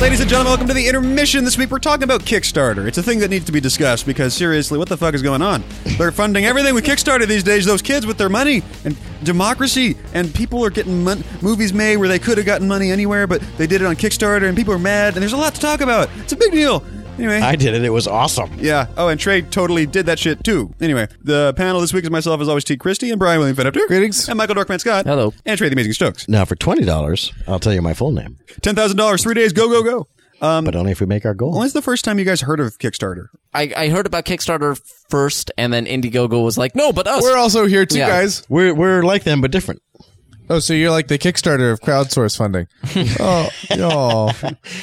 Ladies and gentlemen, welcome to the intermission. This week we're talking about Kickstarter. It's a thing that needs to be discussed because seriously, what the fuck is going on? They're funding everything with Kickstarter these days. Those kids with their money and democracy, and people are getting mon- movies made where they could have gotten money anywhere, but they did it on Kickstarter, and people are mad. And there's a lot to talk about. It's a big deal. Anyway, I did it. It was awesome. yeah. Oh, and Trey totally did that shit too. Anyway, the panel this week is myself, as always, T. Christie and Brian William Fenner. Greetings. And Michael Dorkman Scott. Hello. And Trey the Amazing Stokes. Now, for twenty dollars, I'll tell you my full name, Ten thousand dollars, three days, go go go. Um, but only if we make our goal. when's the first time you guys heard of Kickstarter? I, I heard about Kickstarter first, and then Indiegogo was like, no, but us. We're also here too, Yeah. guys. We're we're like them, but different. Oh, so you're like the Kickstarter of crowdsource funding. oh, oh,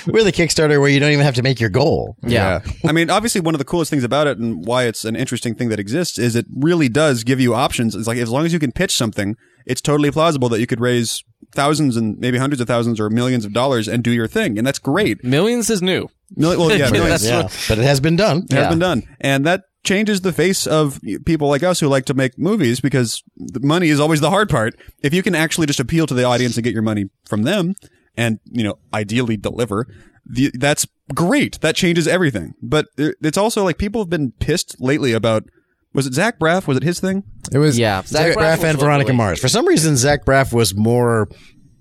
We're the Kickstarter where you don't even have to make your goal. yeah. I mean, obviously, one of the coolest things about it and why it's an interesting thing that exists is it really does give you options. It's like as long as you can pitch something, it's totally plausible that you could raise thousands and maybe hundreds of thousands or millions of dollars and do your thing, and that's great. Millions is new. Mil- well, yeah, millions yeah, but it has been done. has yeah. been done, and that changes the face of people like us who like to make movies because the money is always the hard part. If you can actually just appeal to the audience and get your money from them, and you know, ideally deliver, the, that's great. That changes everything. But it's also like people have been pissed lately about. Was it Zach Braff? Was it his thing? it was. Yeah. Zach Braff Braff and Veronica Mars. For some reason, Zach Braff was more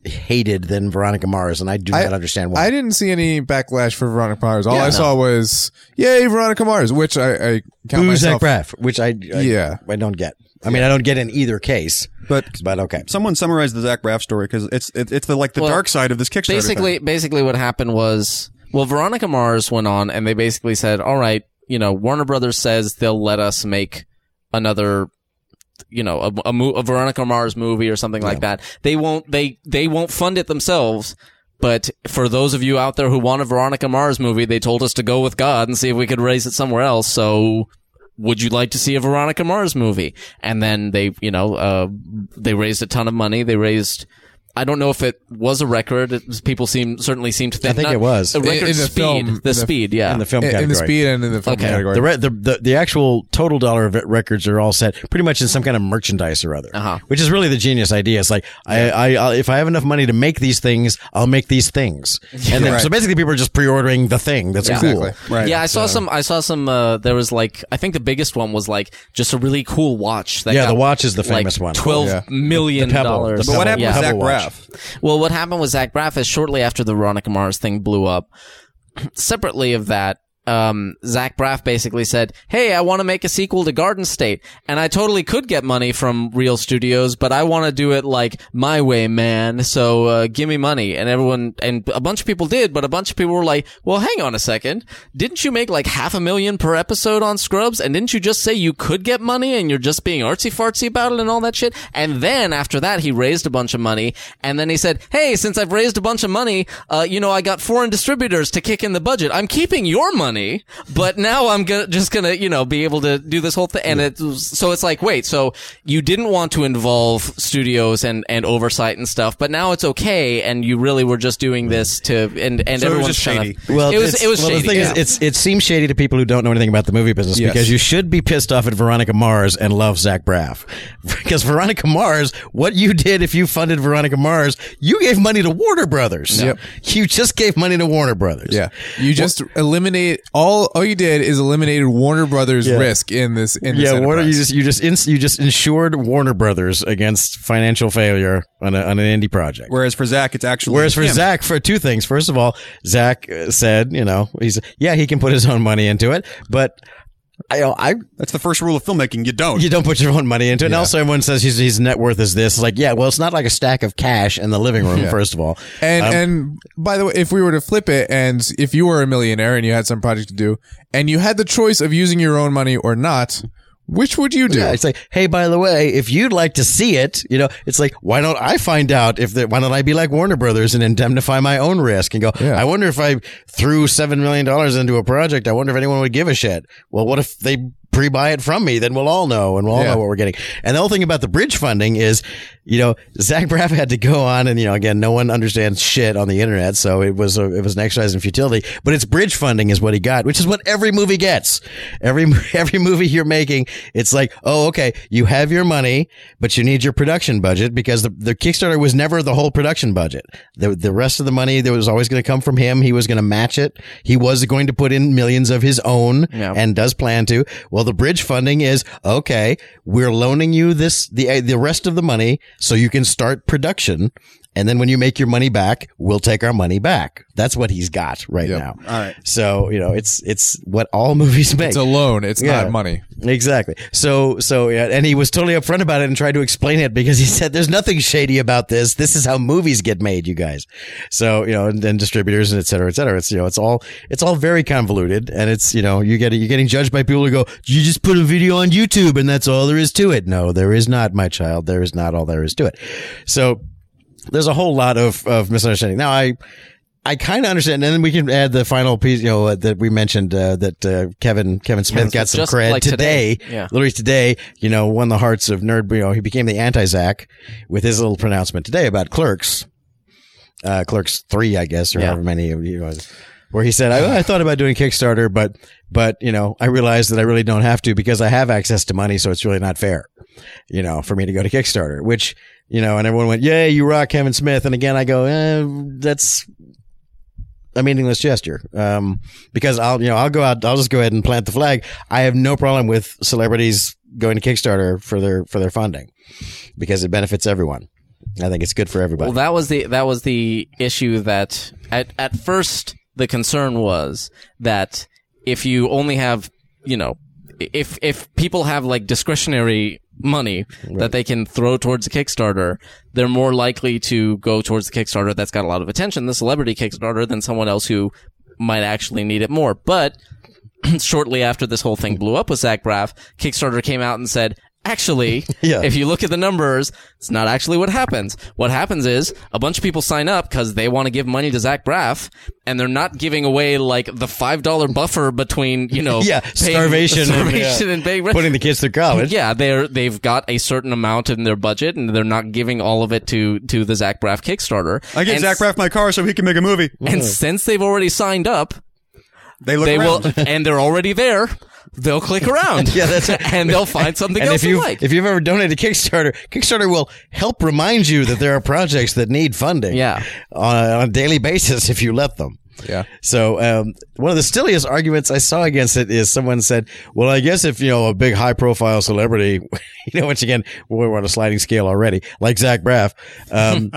hated than Veronica Mars, and I do I- not understand why. I didn't see any backlash for Veronica Mars. All Yeah, I no. saw was "Yay, Veronica Mars," which I, I count Boo Zach myself. Braff, which I, I Yeah. I don't get. I mean, I don't get in either case, But but okay. someone summarized the Zach Braff story because it's it, it's the like the Well, dark side of this Kickstarter. basically, thing. basically what happened was, well, Veronica Mars went on and they basically said, all right, you know, Warner Brothers says they'll let us make another, you know, a, a, mo- a Veronica Mars movie or something like that. They won't, they, they won't fund it themselves. But for those of you out there who want a Veronica Mars movie, they told us to go with God and see if we could raise it somewhere else. So would you like to see a Veronica Mars movie? And then they, you know, uh, they raised a ton of money. They raised, I don't know if it was a record. It was- people seem certainly seemed to think. I think not- it was. a record In- in the speed. film- the the- speed, yeah. in the film In, category. in the speed and in the film Okay. category. The, re- the, the the actual total dollar of it records are all set pretty much in some kind of merchandise or other, Uh-huh. which is really the genius idea. It's like I, I, I'll, if I have enough money to make these things, I'll make these things, and then, Right. so basically people are just pre-ordering the thing that's Yeah. cool. Exactly. right? Yeah, I saw some. I saw some. Uh, there was like, I think the biggest one was like just a really cool watch. That Yeah, got, the watch is the famous like, one. Twelve Yeah. million The Pebble. dollars. The But what happened yeah. with Zach Pebble watch. Braff? Well, what happened with Zach Braff is shortly after the Veronica Mars thing blew up. Separately of that, um, Zach Braff basically said, "Hey, I want to make a sequel to Garden State, and I totally could get money from real studios, but I want to do it like my way, man. So uh, give me money." And everyone, and a bunch of people did, but a bunch of people were like, "Well, hang on a second, didn't you make like half a million per episode on Scrubs? And didn't you just say you could get money, and you're just being artsy fartsy about it and all that shit?" And then after that, he raised a bunch of money, and then he said, "Hey, since I've raised a bunch of money, uh, you know, I got foreign distributors to kick in the budget. I'm keeping your money." But now I'm gonna just gonna you know be able to do this whole thing, and it was, so it's like wait, so you didn't want to involve studios and and oversight and stuff, but now it's okay, and you really were just doing this to and and So it was everyone's just trying shady. to- Well, it was it was well, shady. The thing yeah. is, it's it seems shady to people who don't know anything about the movie business Yes. because you should be pissed off at Veronica Mars and love Zach Braff. Because Veronica Mars, what you did if you funded Veronica Mars, you gave money to Warner Brothers. Yep. You just gave money to Warner Brothers. Yeah, you just eliminate all. All you did is eliminated Warner Brothers Yeah. risk in this. In this Yeah, Warner, you just you just ins- you just insured Warner Brothers against financial failure on, a, on an indie project. Whereas for Zach, it's actually Whereas for him. Zach, for two things. First of all, Zach uh, said, you know, he's yeah, he can put his own money into it, but I, I that's the first rule of filmmaking. You don't. you don't put your own money into it. And also, everyone says his, his net worth is this. Like, yeah, well, it's not like a stack of cash in the living room. Yeah. First of all, And Um, and by the way, if we were to flip it, and if you were a millionaire and you had some project to do, and you had the choice of using your own money or not, which would you do? Yeah, it's like, hey, by the way, if you'd like to see it, you know, it's like, why don't I find out if the, why don't I be like Warner Brothers and indemnify my own risk and go, Yeah. I wonder if I threw seven million dollars into a project, I wonder if anyone would give a shit. Well, what if they pre-buy it from me, then we'll all know and we'll all Yeah. know what we're getting. And the whole thing about the bridge funding is, you know, Zach Braff had to go on and, you know, again, no one understands shit on the internet. So it was, a, it was an exercise in futility, but it's bridge funding is what he got, which is what every movie gets. Every, every movie you're making, it's like, oh, okay, you have your money, but you need your production budget because the, the Kickstarter was never the whole production budget. The, the rest of the money that was always going to come from him. He was going to match it. He was going to put in millions of his own Yeah. and does plan to. Well, the bridge funding is okay. We're loaning you this, the, the rest of the money so you can start production. And then when you make your money back, we'll take our money back. That's what he's got right Yep. now. All right. So, you know, it's, it's what all movies make. It's a loan. It's Yeah. not money. Exactly. So, so, yeah, and he was totally upfront about it and tried to explain it because he said, there's nothing shady about this. This is how movies get made, you guys. So, you know, and, and distributors and et cetera, et cetera. It's, you know, it's all, it's all very convoluted and it's, you know, you get, you're getting judged by people who go, you just put a video on YouTube and that's all there is to it. No, there is not, my child. There is not all there is to it. So there's a whole lot of, of misunderstanding. Now, I, I kind of understand, and then we can add the final piece, you know, uh, that we mentioned uh, that uh, Kevin Kevin Smith Kevin got some cred like today. today. Yeah. literally today, you know, won the hearts of nerd. You know, he became the anti Zach with his little pronouncement today about Clerks, uh, Clerks three, I guess, or Yeah. however many it was. Where he said, I, I thought about doing Kickstarter, but, but, you know, I realized that I really don't have to because I have access to money. So it's really not fair, you know, for me to go to Kickstarter, which, you know, and everyone went, yay, you rock Kevin Smith. And again, I go, eh, that's a meaningless gesture. Um, because I'll, you know, I'll go out, I'll just go ahead and plant the flag. I have no problem with celebrities going to Kickstarter for their, for their funding because it benefits everyone. I think it's good for everybody. Well, that was the that was the issue that at at first the concern was that if you only have you know if if people have like discretionary money that they can throw towards a Kickstarter, they're more likely to go towards the Kickstarter that's got a lot of attention, the celebrity Kickstarter, than someone else who might actually need it more. But shortly after this whole thing blew up with Zach Braff, Kickstarter came out and said, actually, Yeah. if you look at the numbers, it's not actually what happens. What happens is a bunch of people sign up because they want to give money to Zach Braff, and they're not giving away like the five dollar buffer between you know yeah, paying- starvation, starvation, and, and uh, rent. putting the kids through college. Yeah, they're they've got a certain amount in their budget, and they're not giving all of it to to the Zach Braff Kickstarter. I give and, Zach Braff my car so he can make a movie. And since they've already signed up, They look they around. will, and they're already there. They'll click around. Yeah, that's and they'll find something And else if you like. if you've ever donated to Kickstarter, Kickstarter will help remind you that there are projects that need funding. Yeah. on a, on a daily basis if you let them. Yeah. So um, one of the silliest arguments I saw against it is someone said, "Well, I guess if you know a big high profile celebrity, you know, once again we're on a sliding scale already, like Zach Braff." Um,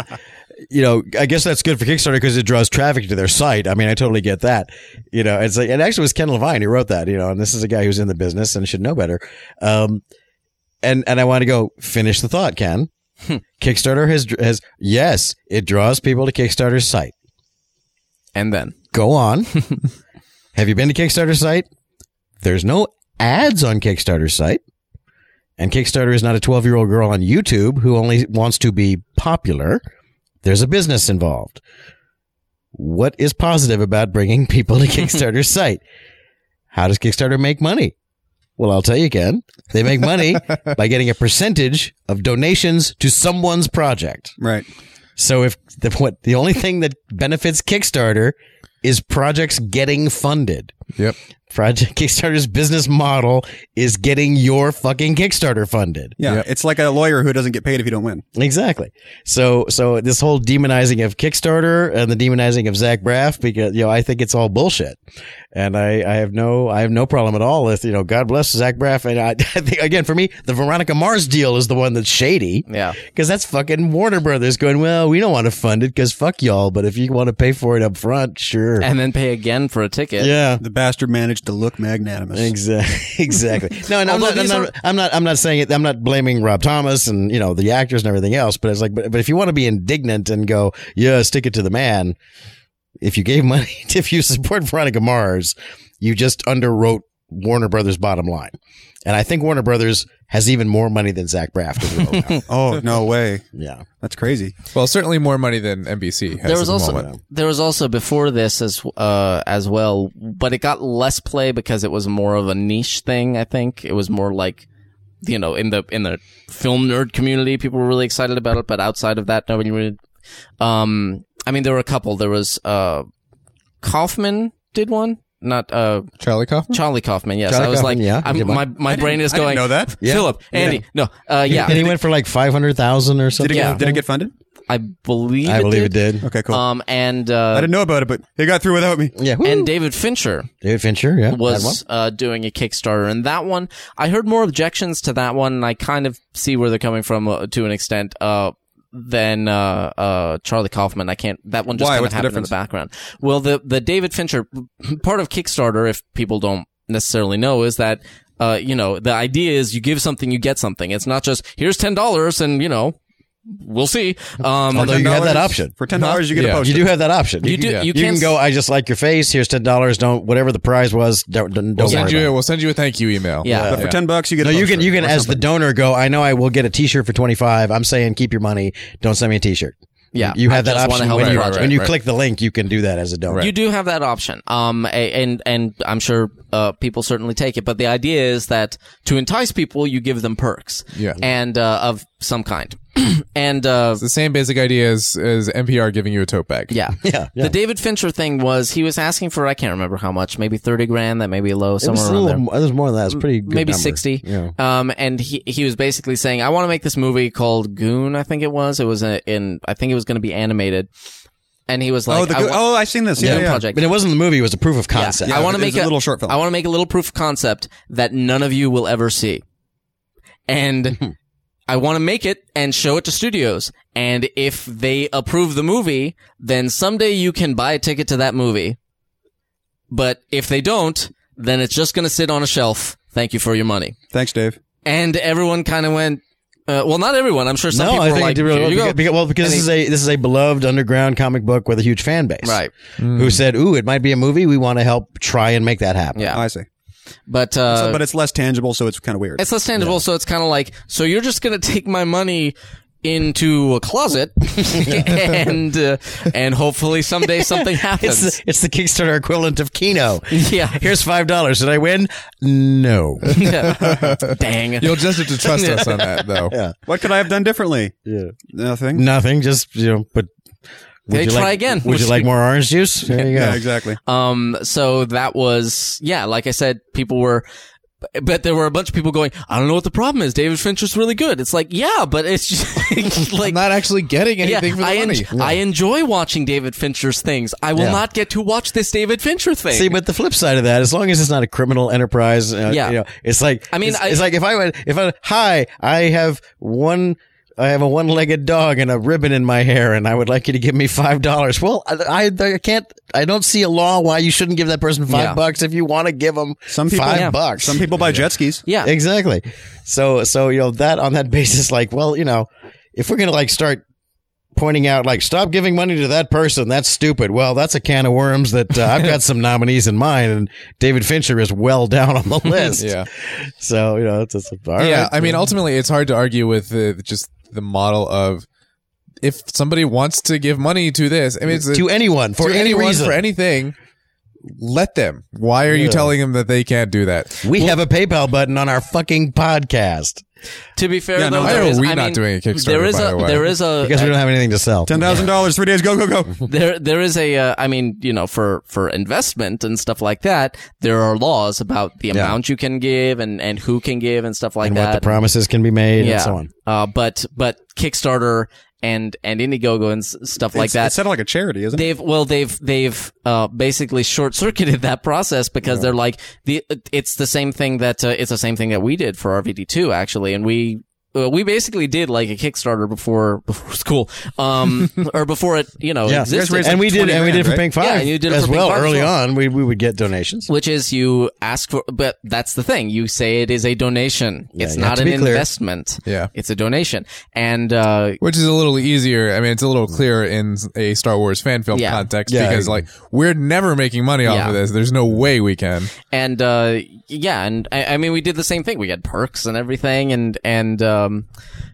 You know, I guess that's good for Kickstarter because it draws traffic to their site. I mean, I totally get that. You know, it's like, it actually was Ken Levine who wrote that, you know, and this is a guy who's in the business and should know better. Um, and, and I want to go finish the thought, Ken. Kickstarter has, has, yes, it draws people to Kickstarter's site and then go on. Have you been to Kickstarter's site? There's no ads on Kickstarter's site. And Kickstarter is not a 12 year old girl on YouTube who only wants to be popular. There's a business involved. What is positive about bringing people to Kickstarter's site? How does Kickstarter make money? Well, I'll tell you again. They make money by getting a percentage of donations to someone's project. right. So if the what the only thing that benefits Kickstarter is projects getting funded. Yep. Project Kickstarter's business model is getting your fucking Kickstarter funded. Yeah. Yep. It's like a lawyer who doesn't get paid if you don't win. Exactly. So so this whole demonizing of Kickstarter and the demonizing of Zach Braff because you know I think it's all bullshit. And I, I have no I have no problem at all with you know God bless Zach Braff and I, I think again for me the Veronica Mars deal is the one that's shady. yeah, Because that's fucking Warner Brothers going, well, we don't want to fund it because fuck y'all, but if you want to pay for it up front, sure. and then pay again for a ticket. yeah. The bastard managed to look magnanimous. Exactly. Exactly. No, and I'm not, I'm not. I'm not. I'm not saying it. I'm not blaming Rob Thomas and you know the actors and everything else. But it's like, but, but if you want to be indignant and go, yeah, stick it to the man. If you gave money, if you support Veronica Mars, you just underwrote Warner Brothers bottom line. And I think Warner Brothers has even more money than Zach Braff does. Oh no way! yeah. That's crazy. Well, certainly more money than NBC has there was at the also moment. there was also before this as uh as well, but it got less play because it was more of a niche thing. I think it was more like you know in the in the film nerd community, people were really excited about it, but outside of that, nobody really. Um, I mean, there were a couple. There was uh, Kaufman did one, not uh Charlie Kaufman. Charlie Kaufman. Yes, Charlie I was Kaufman, like, yeah, I'm, he my my brain is I didn't going. know that. Yeah. Philip, Andy, no, uh, yeah, And he went for like 500,000 or Did something. it get Yeah. Did it get funded? I believe I it believe did. it did. Okay, cool. Um, and I uh, didn't know about it, but it got through without me. Yeah. and David Fincher David Fincher, yeah. had one. was uh, doing a Kickstarter, and that one I heard more objections to that one, and I kind of see where they're coming from uh, to an extent. Uh, than uh, uh, Charlie Kaufman. I can't. That one just kind of the happened in the background. Well, the the David Fincher part of Kickstarter, if people don't necessarily know, is that uh, you know the idea is you give something, you get something. It's not just here's ten dollars, and you know we'll see. Um, Although you have that option. For ten dollars, you get Yeah. a poster. You do have that option. You do- can- you you can can go. I just like your face. Here's ten dollars. Don't whatever the prize was. Don't don't, We'll don't send you. about it. We'll send you a thank you email. Yeah. but for ten bucks, you get. No, a you can you can or as the donor go. I know I will get a T-shirt for twenty five. I'm saying keep your money. Don't send me a T-shirt. Yeah, you I have that option when the you project. when you right. click the link. You can do that as a donor. You do have that option. Um, and and I'm sure uh, people certainly take it. But the idea is that to entice people, you give them perks. Yeah. and uh, of some kind. and uh, It's the same basic idea as, as NPR giving you a tote bag. yeah, Yeah, yeah. The David Fincher thing was he was asking for I can't remember how much, maybe thirty grand. That may be low It was somewhere around little. there. It was more than that. It's pretty good. maybe number. 60 Yeah. um and he he was basically saying i want to make this movie called goon i think it was it was a, in i think it was going to be animated and he was like Oh, the I wa- oh, I've seen this. Yeah, Goon yeah. project But it wasn't the movie. It was a proof of Yeah. concept. I want to it was make a little short film. I want to make a little proof of concept that none of you will ever see, and I want to make it and show it to studios. And if they approve the movie, then someday you can buy a ticket to that movie. But if they don't, then it's just going to sit on a shelf. Thank you for your money. Thanks, Dave. And everyone kind of went. Uh, well, not everyone. I'm sure some no, people I were think like, did really well you because, because- well because And this is a this is a beloved underground comic book with a huge fan base, right. Who said, "Ooh, it might be a movie. We want to help try and make that happen." Yeah, I see. But uh, So- but it's less tangible, so it's kind of weird. It's less tangible, so it's kind of like, so you're just gonna take my money into a closet, and uh, and hopefully someday something It's happens. the, it's the Kickstarter equivalent of Keno. yeah, Here's five dollars. Did I win? No. dang. You'll just have to trust us on that, though. Yeah. what could I have done differently? Yeah. Nothing. Nothing. Just you know, but. Would They you try like, again. Would you like more orange juice? There you go. Yeah, exactly. Um, so that was yeah, like I said, people were. But there were a bunch of people going, I don't know what the problem is. David Fincher's really good. It's like, yeah, but it's just like I'm not actually getting yeah, anything for the I, money. en- I enjoy watching David Fincher's things. I will Yeah. not get to watch this David Fincher thing. See, but the flip side of that, as long as it's not a criminal enterprise, uh, Yeah. you know, it's like I mean, it's, I- it's like if I went, if I, hi, I have one. I have a one-legged dog and a ribbon in my hair, and I would like you to give me five dollars. Well, I, I, I can't. I don't see a law why you shouldn't give that person five Yeah. bucks if you want to give them Some people, five yeah. bucks. Some people buy jet skis. yeah, exactly. So, so you know that on that basis, like, well, you know, if we're gonna like start pointing out, like, stop giving money to that person, that's stupid. Well, that's a can of worms that uh, I've got some nominees in mind, and David Fincher is well down on the list. yeah. So you know, it's, it's yeah, right. I mean, ultimately, it's hard to argue with uh, just the model of if somebody wants to give money to this. I mean, it's to anyone for to any anyone reason. for anything. Let them. Why are you telling them that they can't do that? we have a PayPal button on our fucking podcast To be fair, Yeah, though, no, Why there are is- we I not mean, doing a Kickstarter, There is by a the way? there is a because we don't have anything to sell. Ten thousand dollars, three days. Go, go, go. there there is a uh, I mean you know for for investment and stuff like that there are laws about the amount you can give and and who can give and stuff like and that what the promises can be made yeah and so on. uh but but Kickstarter and and Indiegogo and stuff like It's- that. set up like a charity, isn't it? They've well, they've they've uh, basically short circuited that process because they're like the it's the same thing that uh, it's the same thing that we did for RVD two actually, and we uh, we basically did like a Kickstarter before before school, um, or before it you know Yeah, existed. raised and we did, 20 and we did it for grand, Pink right? Five Yeah, you did it as for Pink well. Five as Early well. on, we we would get donations. which is you ask for, but that's the thing. You say it is a donation. it's not an be clear. investment. Yeah. It's a donation. And, uh, Which is a little easier. I mean, it's a little clearer in a Star Wars fan film Yeah. context Yeah, because, like, we're never making money off Yeah. of this. There's no way we can. and, uh, yeah, and I, I mean, we did the same thing. We had perks and everything. And, and, um,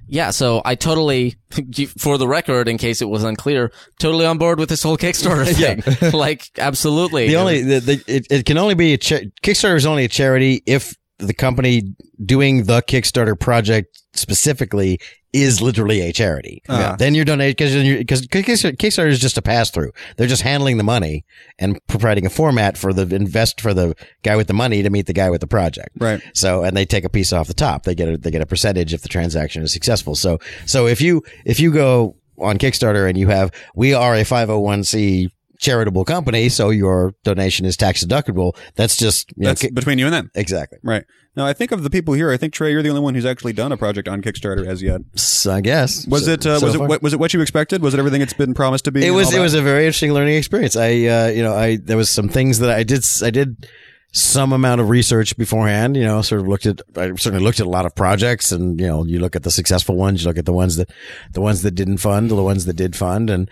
yeah, so I totally, for the record, in case it was unclear, totally on board with this whole Kickstarter thing. like, absolutely. the only the, the, it, it can only be a cha- Kickstarter is only a charity if the company doing the Kickstarter project specifically is literally a charity. Ah. Yeah. Then you're donating because because Kickstarter is just a pass through. They're just handling the money and providing a format for the invest for the guy with the money to meet the guy with the project. Right. So, and they take a piece off the top. They get a, they get a percentage if the transaction is successful. So, so if you, if you go on Kickstarter and you have, we are a 501c charitable company, so your donation is tax deductible. That's just, know, That's ki- between you and them. exactly. Right. Now, I think of the people here. I think Trey, you're the only one who's actually done a project on Kickstarter as yet. So I guess. Was So- it? Uh, so was it? What, was it what you expected? Was it everything it's been promised to be? It was it that? was a very interesting learning experience. I uh, you know I there was some things that I did I did some amount of research beforehand. You know, sort of looked at I certainly looked at a lot of projects, and you know you look at the successful ones, you look at the ones that the ones that didn't fund, the ones that did fund, and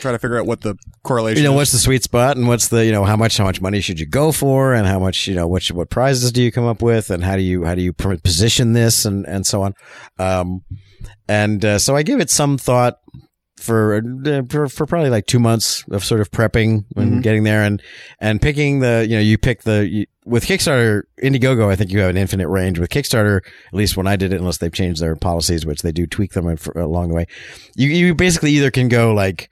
try to figure out what the correlation. you know is. what's the sweet spot and what's the you know how much how much money should you go for and how much you know what what prizes do you come up with and how do you how do you position this and and so on um and uh, so I give it some thought for, uh, for for probably like two months of sort of prepping and getting there and and picking the you know you pick the you, with Kickstarter Indiegogo I think you have an infinite range with Kickstarter at least when I did it unless they've changed their policies which they do tweak them along the way you you basically either can go like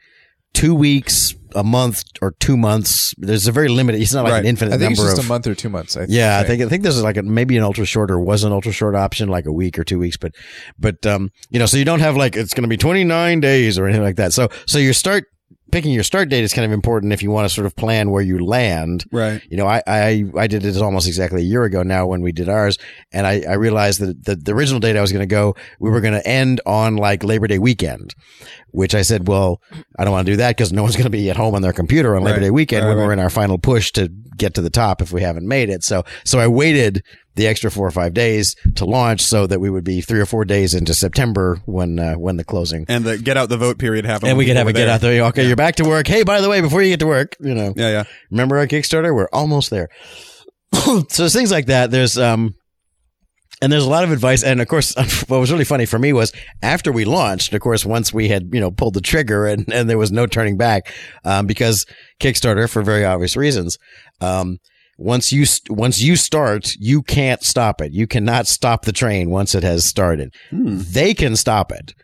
two weeks, a month, or two months. There's a very limited. It's not like Right. an infinite I think it's number just of. a month or two months. I yeah, I think I think there's like a, maybe an ultra short or was an ultra short option, like a week or two weeks, but but um you know, so you don't have like it's going to be 29 days or anything like that. So so you start picking your start date is kind of important if you want to sort of plan where you land. right. You know, I, I, I did it almost exactly a year ago now when we did ours. And I, I realized that the, the original date I was going to go, we were going to end on like Labor Day weekend, which I said, well, I don't want to do that because no one's going to be at home on their computer on Labor Right. Day weekend Right, when right. we're in our final push to get to the top if we haven't made it. So, so I waited the extra four or five days to launch so that we would be three or four days into September when, uh, when the closing. And the get out the vote period happened. And we could have a before get there. out there. Okay, you're back to work. Hey, by the way, before you get to work, you know, Yeah, yeah. Remember our Kickstarter? We're almost there. so there's things like that. There's um and there's a lot of advice and of course what was really funny for me was after we launched of course once we had you know pulled the trigger and, and there was no turning back um, because kickstarter for very obvious reasons um, once you st- once you start you can't stop it. You cannot stop the train once it has started. Hmm. They can stop it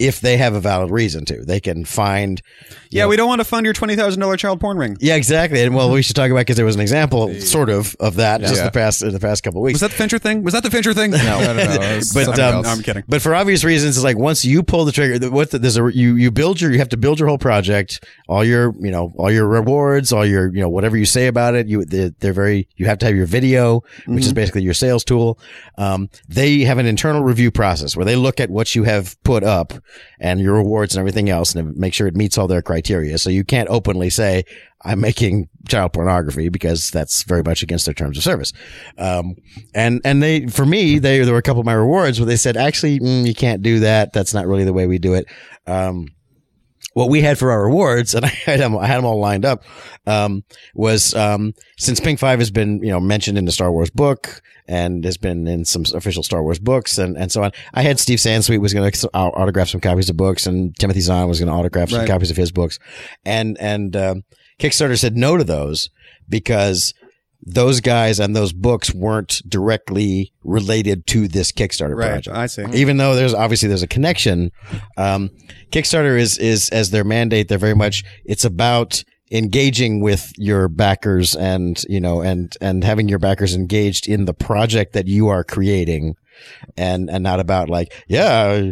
if they have a valid reason to they can find Yeah, we don't want to fund your twenty thousand dollar child porn ring. yeah, exactly. And well, we should talk about because there was an example, sort of, of that just Yeah. the past in the past couple of weeks. Was that the Fincher thing? Was that the Fincher thing? No. I don't know. but um, no, I'm kidding. But for obvious reasons, it's like once you pull the trigger, what the, there's a you you build your you have to build your whole project, all your you know all your rewards, all your you know whatever you say about it. You they're, they're very you have to have your video, which is basically your sales tool. Um, they have an internal review process where they look at what you have put up and your rewards and everything else, and make sure it meets all their criteria. So you can't openly say I'm making child pornography because that's very much against their terms of service. Um, and, and they, for me, they, there were a couple of my rewards where they said, actually, mm, you can't do that. That's not really the way we do it. Um, what we had for our rewards, and I had them, I had them all lined up, um, was, um, since Pink Five has been, you know, mentioned in the Star Wars book and has been in some official Star Wars books and, and so on. I had Steve Sansweet was going to autograph some copies of books and Timothy Zahn was going to autograph some Right. copies of his books. And, and, um, Kickstarter said no to those because those guys and those books weren't directly related to this Kickstarter Right. project I see. even though there's obviously there's a connection um, kickstarter is is as their mandate they're very much it's about engaging with your backers and you know and and having your backers engaged in the project that you are creating and and not about like yeah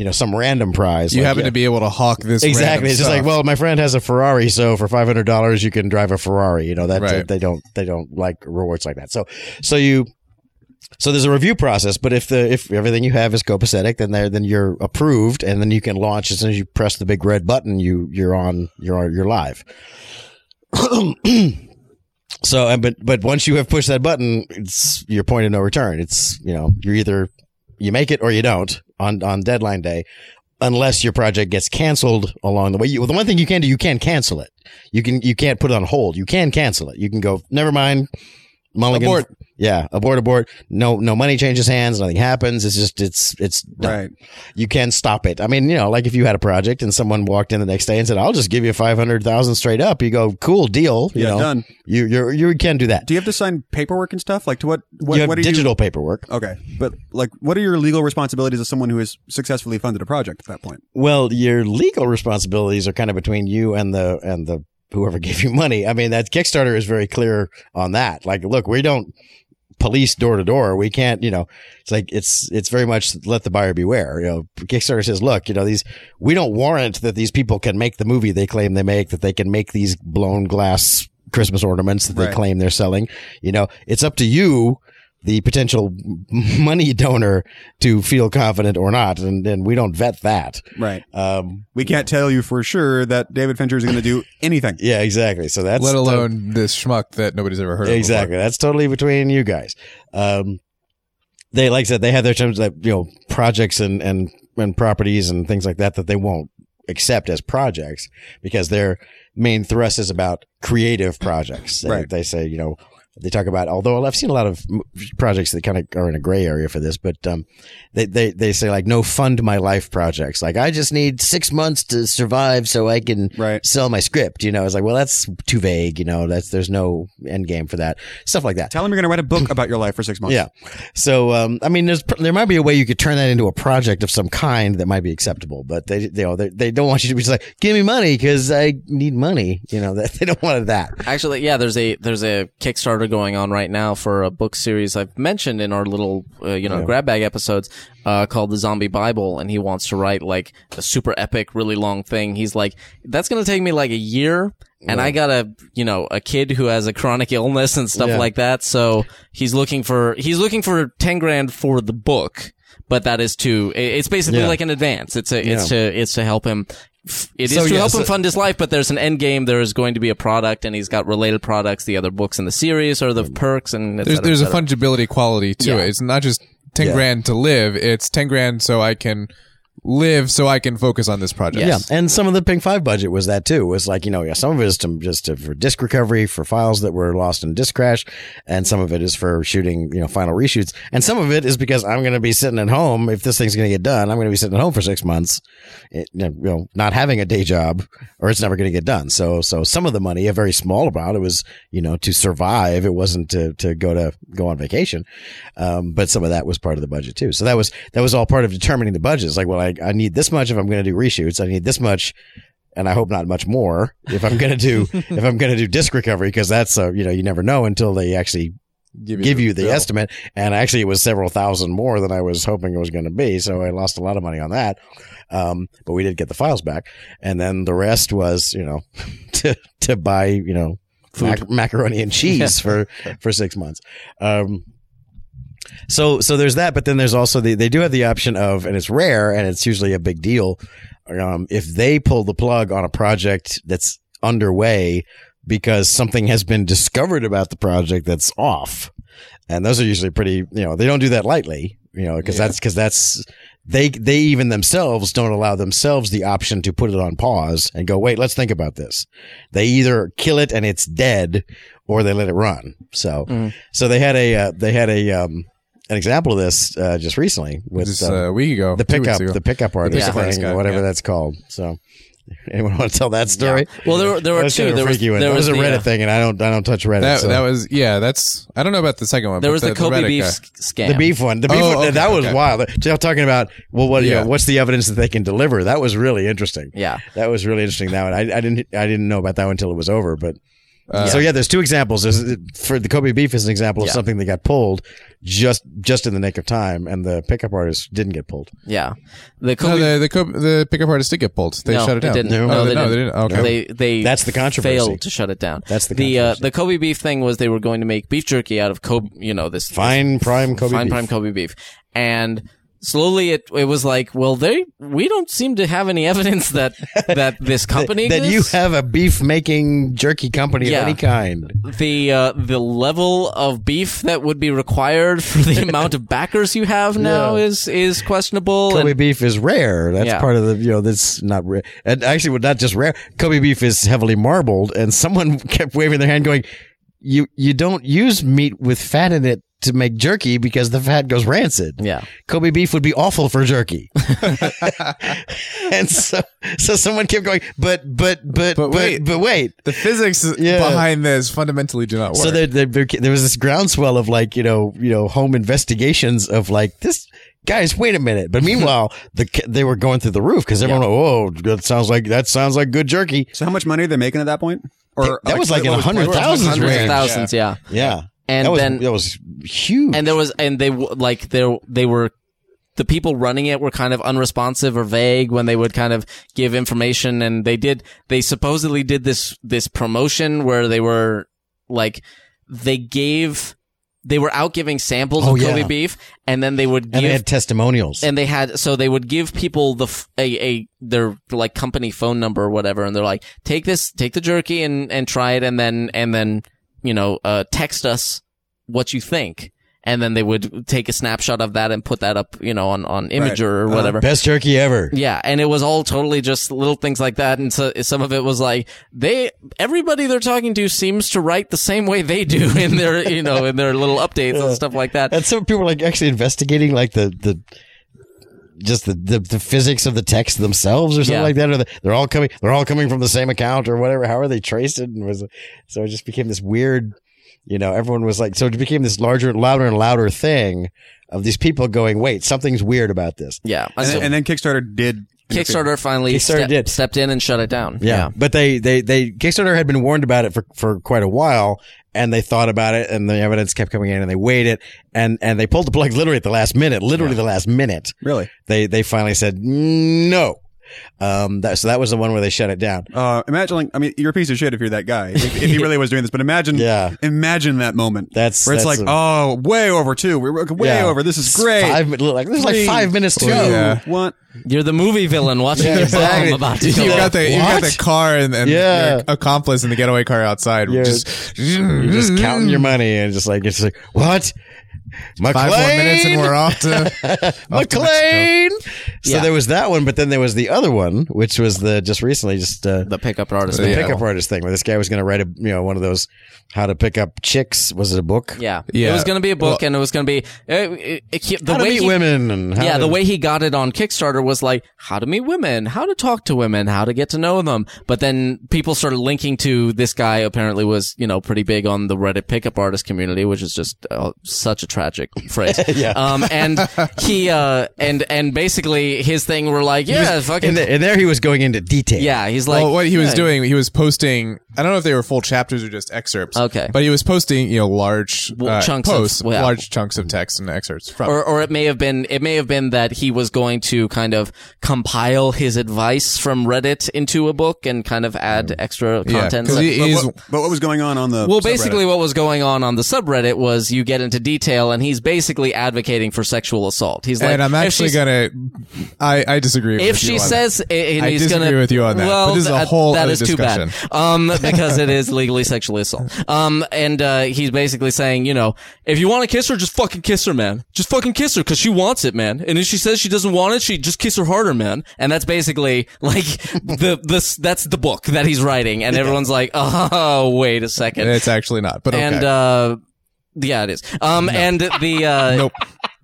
you know some random prize you Like, happen yeah. to be able to hawk this. Exactly. It's just like, well, my friend has a Ferrari, so for five hundred dollars, you can drive a Ferrari. You know that Right. they don't they don't like rewards like that. So so you So there's a review process, but if the if everything you have is copacetic, then there then you're approved, and then you can launch as soon as you press the big red button. You you're on you're you're live. so, but but once you have pushed that button, it's your point of no return. It's you know you're either you make it or you don't on on deadline day, unless your project gets canceled along the way. You, the one thing you can do, you can cancel it. You can you can't put it on hold. You can cancel it. You can go never mind. Mulligan, Abort. yeah, abort, abort. No, no money changes hands. Nothing happens. It's just, it's, it's done. Right. You can stop it. I mean, you know, like if you had a project and someone walked in the next day and said, "I'll just give you five hundred thousand straight up," you go, "Cool deal." You Yeah, know, done. You, you, you can do that. Do you have to sign paperwork and stuff? Like to what? What, you have what do digital paperwork. Okay, but like, what are your legal responsibilities as someone who has successfully funded a project at that point? Well, your legal responsibilities are kind of between you and the and the whoever gave you money. I mean, that Kickstarter is very clear on that. Like, look, we don't police door to door. We can't, you know, it's like it's it's very much let the buyer beware. You know, Kickstarter says, look, you know, these we don't warrant that these people can make the movie they claim they make, that they can make these blown glass Christmas ornaments that they claim they're selling. You know, it's up to you. The potential money donor to feel confident or not, and, and we don't vet that. Right. Um, We can't tell you for sure that David Fincher is going to do anything. yeah, exactly. So that's Let to- alone this schmuck that nobody's ever heard of. exactly. That's totally between you guys. Um, they like I said, they have their terms that you know projects and and and properties and things like that that they won't accept as projects because their main thrust is about creative projects. They, Right. they say you know. They talk about, although I've seen a lot of projects that kind of are in a gray area for this, but um, they, they they say like no fund my life projects. Like I just need six months to survive so I can Right. sell my script. You know, it's like, well, that's too vague. You know, that's there's no end game for that. Stuff like that. Tell them you're going to write a book about your life for six months. Yeah. So, um, I mean, there's there might be a way you could turn that into a project of some kind that might be acceptable, but they they you know, they, they don't want you to be just like, give me money because I need money. You know, that they don't want that. Actually, yeah, there's a there's a Kickstarter going on right now for a book series I've mentioned in our little uh, you know grab bag episodes uh, called the Zombie Bible, and he wants to write like a super epic, really long thing. He's like, that's gonna take me like a year. And I got a, you know, a kid who has a chronic illness and stuff Yeah. like that. So he's looking for, he's looking for 10 grand for the book, but that is to, it's basically Yeah. like an advance. It's a, it's to, it's to help him. It is So, to yeah, help so- him fund his life, but there's an end game. There is going to be a product, and he's got related products. The other books in the series or the perks, and There's cetera, there's a fungibility quality to Yeah. it. It's not just ten Yeah. grand to live. It's ten grand so I can live, so I can focus on this project. Yes. Yeah, and some of the Pink Five budget was that too. Was like you know, yeah, some of it is to, just to, for disk recovery for files that were lost in disk crash, and some of it is for shooting you know final reshoots, and some of it is because I'm going to be sitting at home if this thing's going to get done. I'm going to be sitting at home for six months, it, you know, not having a day job, or it's never going to get done. So so some of the money, a very small amount, it was you know to survive. It wasn't to to go to go on vacation, um, but some of that was part of the budget too. So that was that was all part of determining the budget. It's like, well, I, I need this much if I'm going to do reshoots. I need this much, and I hope not much more if I'm going to do if I'm going to do disc recovery because that's a you know you never know until they actually give you the bill. estimate. And actually, it was several thousand more than I was hoping it was going to be. So I lost a lot of money on that. Um, but we did get the files back, and then the rest was you know to to buy you know. Mac- macaroni and cheese for for six months. Um, so so there's that, but then there's also the they do have the option of, and it's rare, and it's usually a big deal. Um, if they pull the plug on a project that's underway because something has been discovered about the project that's off, and those are usually pretty. You know, they don't do that lightly. You know, because that's because that's they they even themselves don't allow themselves the option to put it on pause and go wait let's think about this they either kill it and it's dead or they let it run so Mm. so they had a uh, they had a um an example of this uh, just recently with Just uh, a week ago, the pickup ago. the pickup artist pickup thing guy, or whatever yeah. that's called so anyone want to tell that story Well, there were- there were That was two. kind of There was- one. there that was, was a Reddit uh, thing and I don't I don't touch Reddit That so. that was yeah. That's I don't know about the second one. There was the, Kobe Reddit beef guy. scam. The beef one. The beef Oh, one. okay, that was okay. wild. Just talking about well, what you Yeah. know, what's the evidence that they can deliver? That was really interesting. Yeah. that was really interesting. That one, I, I didn't, I didn't know about that one until it was over. But so yeah, there's two examples. There's, for the Kobe beef is an example of Yeah. something that got pulled just just in the nick of time, and the pickup artist didn't get pulled. Yeah, the No, Kobe. the the, co- the pickup artist did get pulled. They no, shut it down. Didn't. No. Oh, they, no, didn't. they didn't. Okay. They they That's the controversy. failed to shut it down. That's the the uh, controversy. the Kobe beef thing was they were going to make beef jerky out of Kobe. You know this Fine prime Kobe fine beef. prime Kobe beef, and slowly it it was like, well, they we don't seem to have any evidence that that this company that you have a beef making jerky company Yeah. of any kind. the uh, the level of beef that would be required for the amount of backers you have now Yeah. is is questionable. Kobe and- beef is rare. That's Yeah. part of the you know that's not rare. And actually, not just rare. Kobe beef is heavily marbled, and someone kept waving their hand, going, "You you don't use meat with fat in it." To make jerky because the fat goes rancid. yeah, Kobe beef would be awful for jerky. and so, so someone kept going, but, but, but, but, But wait. but wait. the physics Yeah. behind this fundamentally do not work. So there, there, there, there was this groundswell of like, you know, you know, home investigations of like this. Guys, wait a minute! But meanwhile, the they were going through the roof because everyone, oh, that sounds like that sounds like good jerky. So how much money are they making at that point? Or That was like in what a hundred what was- thousands hundreds range. of thousands. Yeah. Yeah, And that was, then- that was huge. and there was and they w- like there they were the people running it were kind of unresponsive or vague when they would kind of give information and they did they supposedly did this this promotion where they were like they gave they were out giving samples Oh, of Kobe yeah. beef and then they would and give they had testimonials. and they had so they would give people the f- a, a their like company phone number or whatever and they're like take this take the jerky and and try it and then and then you know uh text us what you think and then they would take a snapshot of that and put that up you know on on Imgur or Uh-huh. whatever Best turkey ever. yeah, and it was all totally just little things like that, and so some of it was like they everybody they're talking to seems to write the same way they do in their you know in their little updates and stuff like that. And some people were like actually investigating like the the just the, the, the physics of the text themselves or something Yeah. like that. Or the, they're all coming they're all coming from the same account or whatever. How are they traced it? And was so it just became this weird. You know, everyone was like, so it became this larger, louder and louder thing of these people going, wait, something's weird about this. Yeah, And, so then, and then Kickstarter did. Kickstarter finally Kickstarter step- did. stepped in and shut it down. Yeah. But they, they, they, Kickstarter had been warned about it for, for quite a while and they thought about it and the evidence kept coming in and they waited and, and they pulled the plug literally at the last minute, literally the last minute. Really? They, they finally said no. Um, that, so that was the one where they shut it down. Uh, imagine, like, I mean, you're a piece of shit if you're that guy. If, if he really was doing this, but imagine, Yeah. imagine that moment. That's- where it's that's like, a- oh, way over two. We're way Yeah. over. This is great. Five, mi- like, there's like five minutes to two, go. Yeah. one. You're the movie villain watching Yeah, your exactly. bomb about to You've got off. the you got the car and, and Yeah. your accomplice in the getaway car outside. Yeah. Just You're just counting your money and just like, it's like, what? McLean? five more minutes and we're off to off to Mexico. McLean. So Yeah. there was that one, but then there was the other one, which was the just recently, just uh, the pickup artist. the Yeah. pickup artist thing, where this guy was going to write a you know one of those how to pick up chicks. Was it a book? Yeah. Yeah. It was going to be a book Well- and it was going to be uh, it, it, the How to way meet he, women and how yeah, to, the way he got it on Kickstarter was like how to meet women, how to talk to women, how to get to know them. But then people started linking to this guy. Apparently, was you know pretty big on the Reddit pickup artist community, which is just uh, such a tragic phrase. Yeah. Um, and he uh, and and basically his thing were like, yeah, fucking and, the- and there he was going into detail. yeah. He's like, well, what he was yeah, doing, he was posting. I don't know if they were full chapters or just excerpts. Okay. but he was posting, you know, large Well, uh, chunks of- posts, well, large chunks of text and excerpts from. or or it may have been it may have been that he was going to kind of compile his advice from Reddit into a book and kind of add extra content. because he, But what, but what was going on on the well, subreddit? basically, what was going on on the subreddit was you get into detail, and he's basically advocating for sexual assault. He's like, and I'm actually gonna. I I disagree. If with she you on says, and I he's disagree gonna, with you on that, Well, but this is a whole that other is too bad, um, because it is legally sexually assault. Um, and uh, he's basically saying, you know, if you want to kiss her, just fucking kiss her, man. Just fucking kiss her because she wants it, man. And if she says she doesn't want it, she just kiss her harder, man. And that's basically like the this that's the book that he's writing, and everyone's like, oh, wait a second. It's actually not, but okay. and uh, yeah, it is. Um, and the uh, nope.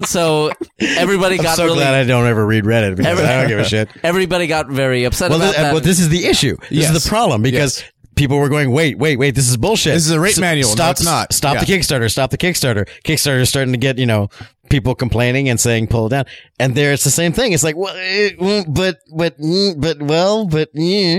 so everybody I'm got so really. glad I don't ever read Reddit because Every- I don't give a shit. Everybody got very upset Well, about this, that. well, this is the issue. This Yes. is the problem because people were going, wait, wait, wait, this is bullshit. This is a rate S- manual. No, Stop, it's not. Stop Yeah. the Kickstarter. Stop the Kickstarter. Kickstarter's starting to get, you know, people complaining and saying pull it down. And there it's the same thing. It's like, well, it, but, but, mm, but, well, but, yeah.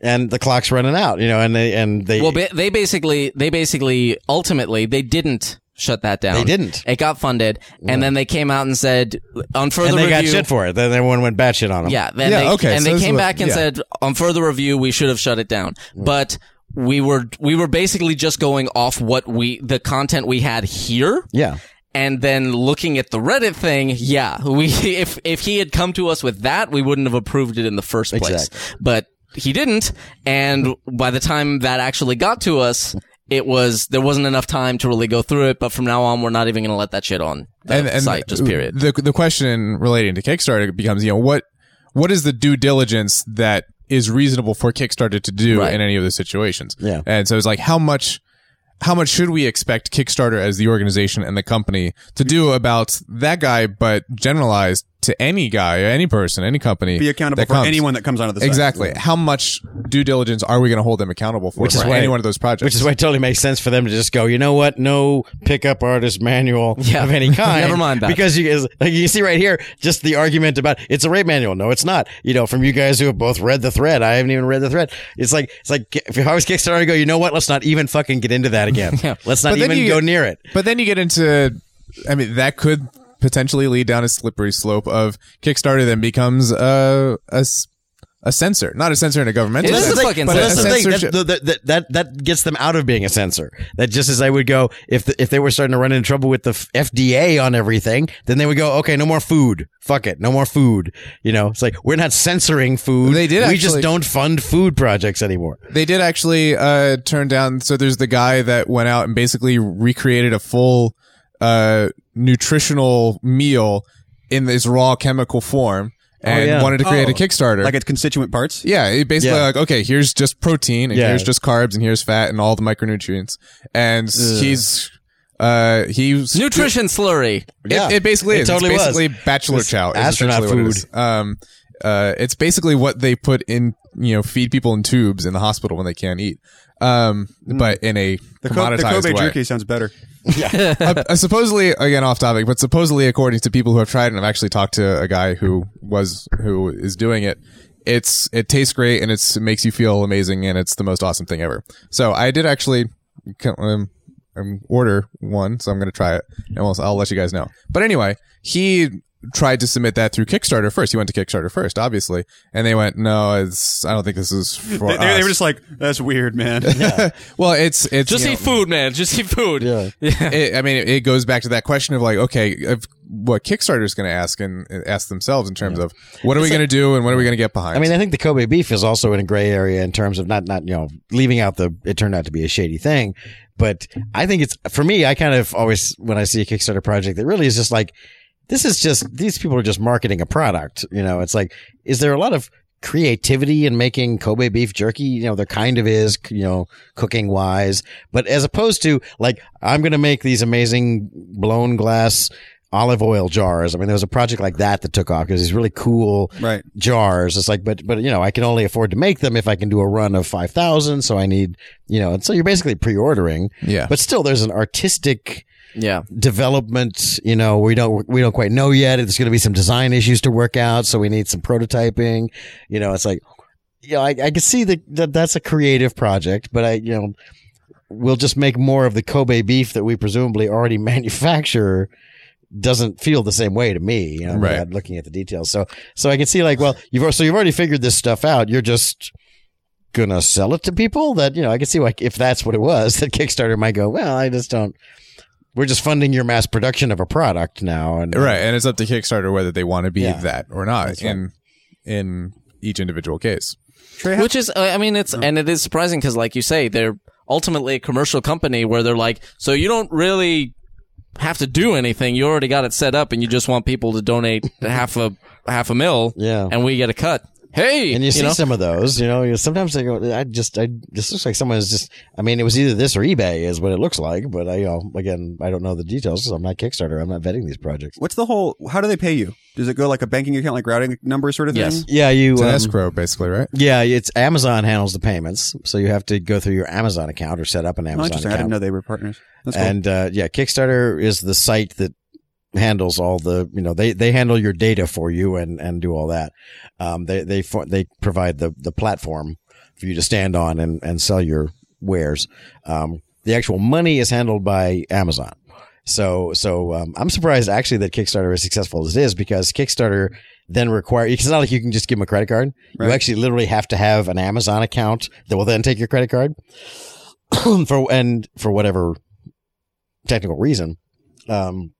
And the clock's running out. You know, and they and they Well, ba- they basically, they basically, ultimately, they didn't shut that down. They didn't. It got funded, and then they came out and said on further review. and they review. got shit for it. Then everyone went batshit on them. Yeah, Yeah, they, okay, and so they came what- back and yeah. said on further review we should have shut it down. Mm. But we were we were basically just going off what we the content we had here. yeah. And then looking at the Reddit thing, yeah, we if if he had come to us with that, we wouldn't have approved it in the first place. Exactly. But he didn't, and by the time that actually got to us, it was there wasn't enough time to really go through it. But from now on, we're not even going to let that shit on the site. Just period. The the question relating to Kickstarter becomes, you know, what what is the due diligence that is reasonable for Kickstarter to do Right. in any of those situations? Yeah. And so it's like how much how much should we expect Kickstarter as the organization and the company to do about that guy, but generalized to any guy, any person, any company? Be accountable for comes? anyone that comes onto the site. Exactly. How much due diligence are we going to hold them accountable for? Which is why- any one of those projects? Which is why it totally makes sense for them to just go, you know what? No pickup artist manual Yeah. of any kind. Never mind that. Because you guys, like you see right here, just the argument about it's a rape manual. No, it's not. You know, from you guys who have both read the thread. I haven't even read the thread. It's like, it's like, if I was Kickstarter, I'd go, you know what? Let's not even fucking get into that again. yeah. Let's not But then even you- go near it. But then you get into, I mean, that could potentially lead down a slippery slope of Kickstarter then becomes a a censor, not a censor in a governmental It is sense, a fucking but But a that's the thing. censorship. That, that, that, that, gets them out of being a censor. That just as I would go, if the, if they were starting to run into trouble with the FDA on everything, then they would go, okay, no more food. Fuck it. No more food. You know, it's like, we're not censoring food. They did We just don't fund food projects anymore. They did actually uh, turn down. So there's the guy that went out and basically recreated a full uh, nutritional meal in this raw chemical form and yeah. wanted to create Oh, a Kickstarter. Like its constituent parts. yeah, it basically Yeah. like okay, here's just protein and Yeah. here's just carbs and here's fat and all the micronutrients. And he's uh he's Nutrition slurry. It, Yeah. it basically It is. totally it's was. bachelor It's chow. astronaut essentially it food. Um, uh, it's basically what they put in, you know, feed people in tubes in the hospital when they can't eat. Um, but in a The, Co- the Kobe way. jerky sounds better. uh, uh, supposedly, again, off topic, but supposedly, according to people who have tried, and I've actually talked to a guy who was who is doing it. It's it tastes great and it's it makes you feel amazing and it's the most awesome thing ever. So I did actually um, um, order one, so I'm going to try it, and we'll, I'll let you guys know. But anyway, he tried to submit that through Kickstarter first. He went to Kickstarter first, obviously, and they went, "No, it's I don't think this is for They, they, they were just like, "That's weird, man." well, it's it's Just eat know, food, man. Just eat food. Yeah. it, I mean, it, it goes back to that question of like, okay, of what Kickstarter is going to ask and and ask themselves in terms of what are we going to do and what are we going to get behind? I mean, I think the Kobe beef is also in a gray area in terms of not, not, you know, leaving out the, it turned out to be a shady thing. But I think it's, for me, I kind of always, when I see a Kickstarter project that really is just like, this is just, these people are just marketing a product. You know, it's like, is there a lot of creativity in making Kobe beef jerky? You know, there kind of is, you know, cooking wise, but as opposed to like, I'm going to make these amazing blown glass olive oil jars. I mean, there was a project like that that took off because these really cool right. jars. It's like, but, but, you know, I can only afford to make them if I can do a run of 5,000. So I need, you know, and so you're basically pre-ordering, yeah, but still there's an artistic Yeah. development, you know, we don't, we don't quite know yet. There's going to be some design issues to work out. So we need some prototyping, you know, it's like, you know, I, I can see that, that that's a creative project, but I, you know, we'll just make more of the Kobe beef that we presumably already manufacture doesn't feel the same way to me, you know, Right. looking at the details. So, so I can see like, well, you've, so you've already figured this stuff out. You're just gonna sell it to people that, you know, I can see like if that's what it was that Kickstarter might go, well, I just don't, we're just funding your mass production of a product now. And right, and it's up to Kickstarter whether they want to be Yeah. that or not right. in in each individual case. Which is, I mean, it's, and it is surprising because, like you say, they're ultimately a commercial company where they're like, so you don't really have to do anything. You already got it set up and you just want people to donate half a, half a mil Yeah. and we get a cut. Hey! And you see know? some of those, you know, sometimes I go, I just, I, this looks like someone is just, I mean, it was either this or eBay is what it looks like, but I, you know, again, I don't know the details because I'm not Kickstarter. I'm not vetting these projects. What's the whole? How do they pay you? Does it go like a banking account, like routing number sort of thing? Yes. Yeah, you, It's an um, escrow, basically, right? yeah, it's Amazon handles the payments. So you have to go through your Amazon account or set up an Oh, Amazon interesting. I didn't know they were partners. That's cool. And uh, yeah, Kickstarter is the site that handles all the you know they they handle your data for you and and do all that. Um, they they they provide the the platform for you to stand on and and sell your wares. Um, the actual money is handled by Amazon. So, so um, I'm surprised actually that Kickstarter is successful as it is because Kickstarter then require. It's not like you can just give them a credit card. You actually literally have to have an Amazon account that will then take your credit card for and for whatever technical reason. Um,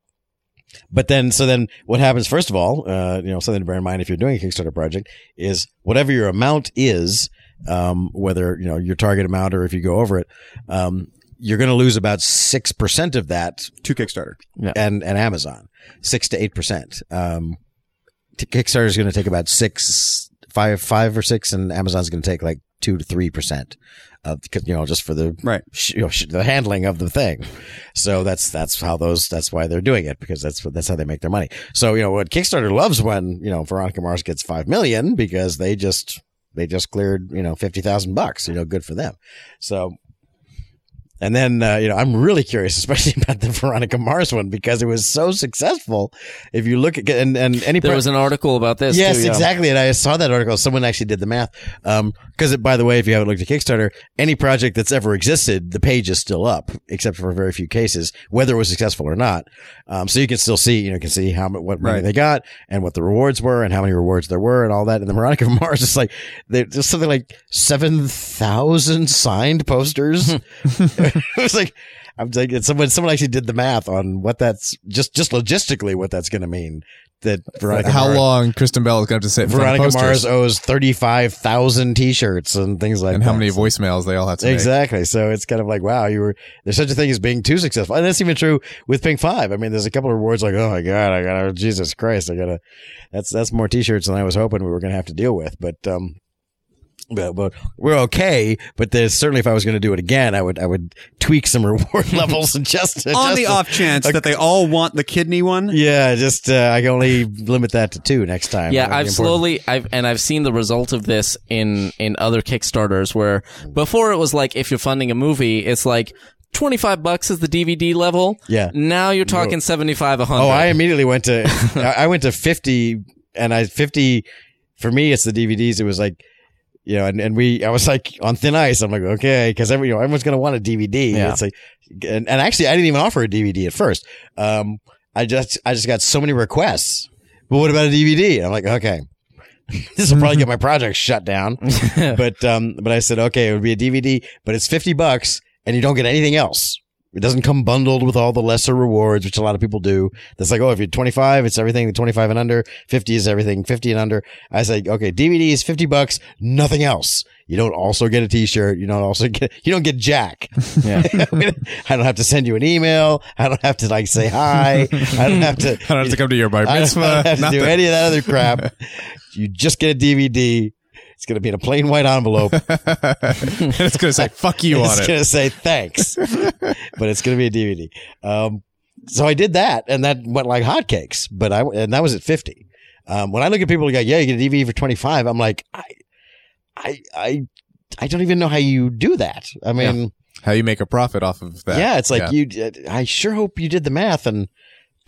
but then, so then what happens, first of all, uh, you know, something to bear in mind if you're doing a Kickstarter project is whatever your amount is, um, whether, you know, your target amount or if you go over it, um, you're going to lose about 6% of that to Kickstarter. and, and Amazon, 6 to 8%. Um, Kickstarter is going to take about six, five, five or six, and Amazon's going to take like two to 3% of, you know, just for the, Right. you know, the handling of the thing. So that's that's how those that's why they're doing it because that's what that's how they make their money. So you know what Kickstarter loves when you know Veronica Mars gets five million because they just they just cleared you know fifty thousand bucks. You know, good for them. So. And then, uh, you know, I'm really curious, especially about the Veronica Mars one because it was so successful. If you look at, and, and any, There pro- was an article about this. Yes, too, yeah. exactly. And I saw that article. Someone actually did the math. Um, cause it, by the way, if you haven't looked at Kickstarter, any project that's ever existed, the page is still up, except for very few cases, whether it was successful or not. Um, so you can still see, you know, you can see how much, what money Right. they got and what the rewards were and how many rewards there were and all that. And the Veronica Mars is like, there's something like 7,000 signed posters. it was like, I'm thinking someone, someone actually did the math on what that's just, just logistically what that's going to mean. That Veronica How Mars- long Kristen Bell is going to have to sit Veronica Mars owes 35,000 t-shirts and things like and that. And how many voicemails they all have to make. Exactly. So it's kind of like, wow, you were, there's such a thing as being too successful. And that's even true with Pink Five. I mean, there's a couple of rewards like, oh my God, I gotta, Jesus Christ, I gotta, that's, that's more t-shirts than I was hoping we were going to have to deal with. But, um, but, but we're okay. But there's certainly if I was going to do it again, I would, I would tweak some reward levels and just, On just the to- off chance that they all want the kidney one. Yeah, just, uh, I can only limit that to two next time. Yeah, That'd I've slowly I've and I've seen the result of this in in other Kickstarters where before it was like if you're funding a movie, it's like 25 bucks is the DVD level. Yeah. Now you're talking 75 100. Oh, I immediately went to I I went to fifty, and I fifty for me it's the DVDs. It was like you know, and, and we I was like on thin ice. I'm like okay, because every you know everyone's gonna want a DVD. Yeah. It's like, and, and actually I didn't even offer a DVD at first. Um, I just I just got so many requests. But what about a DVD? I'm like okay. This will probably get my project shut down, but um, but I said okay, it would be a DVD, but it's fifty bucks, and you don't get anything else. It doesn't come bundled with all the lesser rewards, which a lot of people do. That's like, oh, if you're 25, it's everything 25 and under. 50 is everything 50 and under. I say, okay, DVD is 50 bucks, nothing else. You don't also get a t-shirt. You don't also get, you don't get jack. Yeah. I, mean, I don't have to send you an email. I don't have to like say hi. I don't have to, I don't have to come to your bar I don't, mitzvah. I don't have to nothing. do any of that other crap. you just get a DVD. It's going to be in a plain white envelope. and it's going to say "fuck you" on it's it. It's going to say thanks, but it's going to be a DVD. Um, so I did that, and that went like hotcakes. But I and that was at fifty. Um, when I look at people who go, "Yeah, you get a DVD for 25 I'm like, I, I, I, I don't even know how you do that. I mean, How you make a profit off of that? yeah, it's like you. I sure hope you did the math and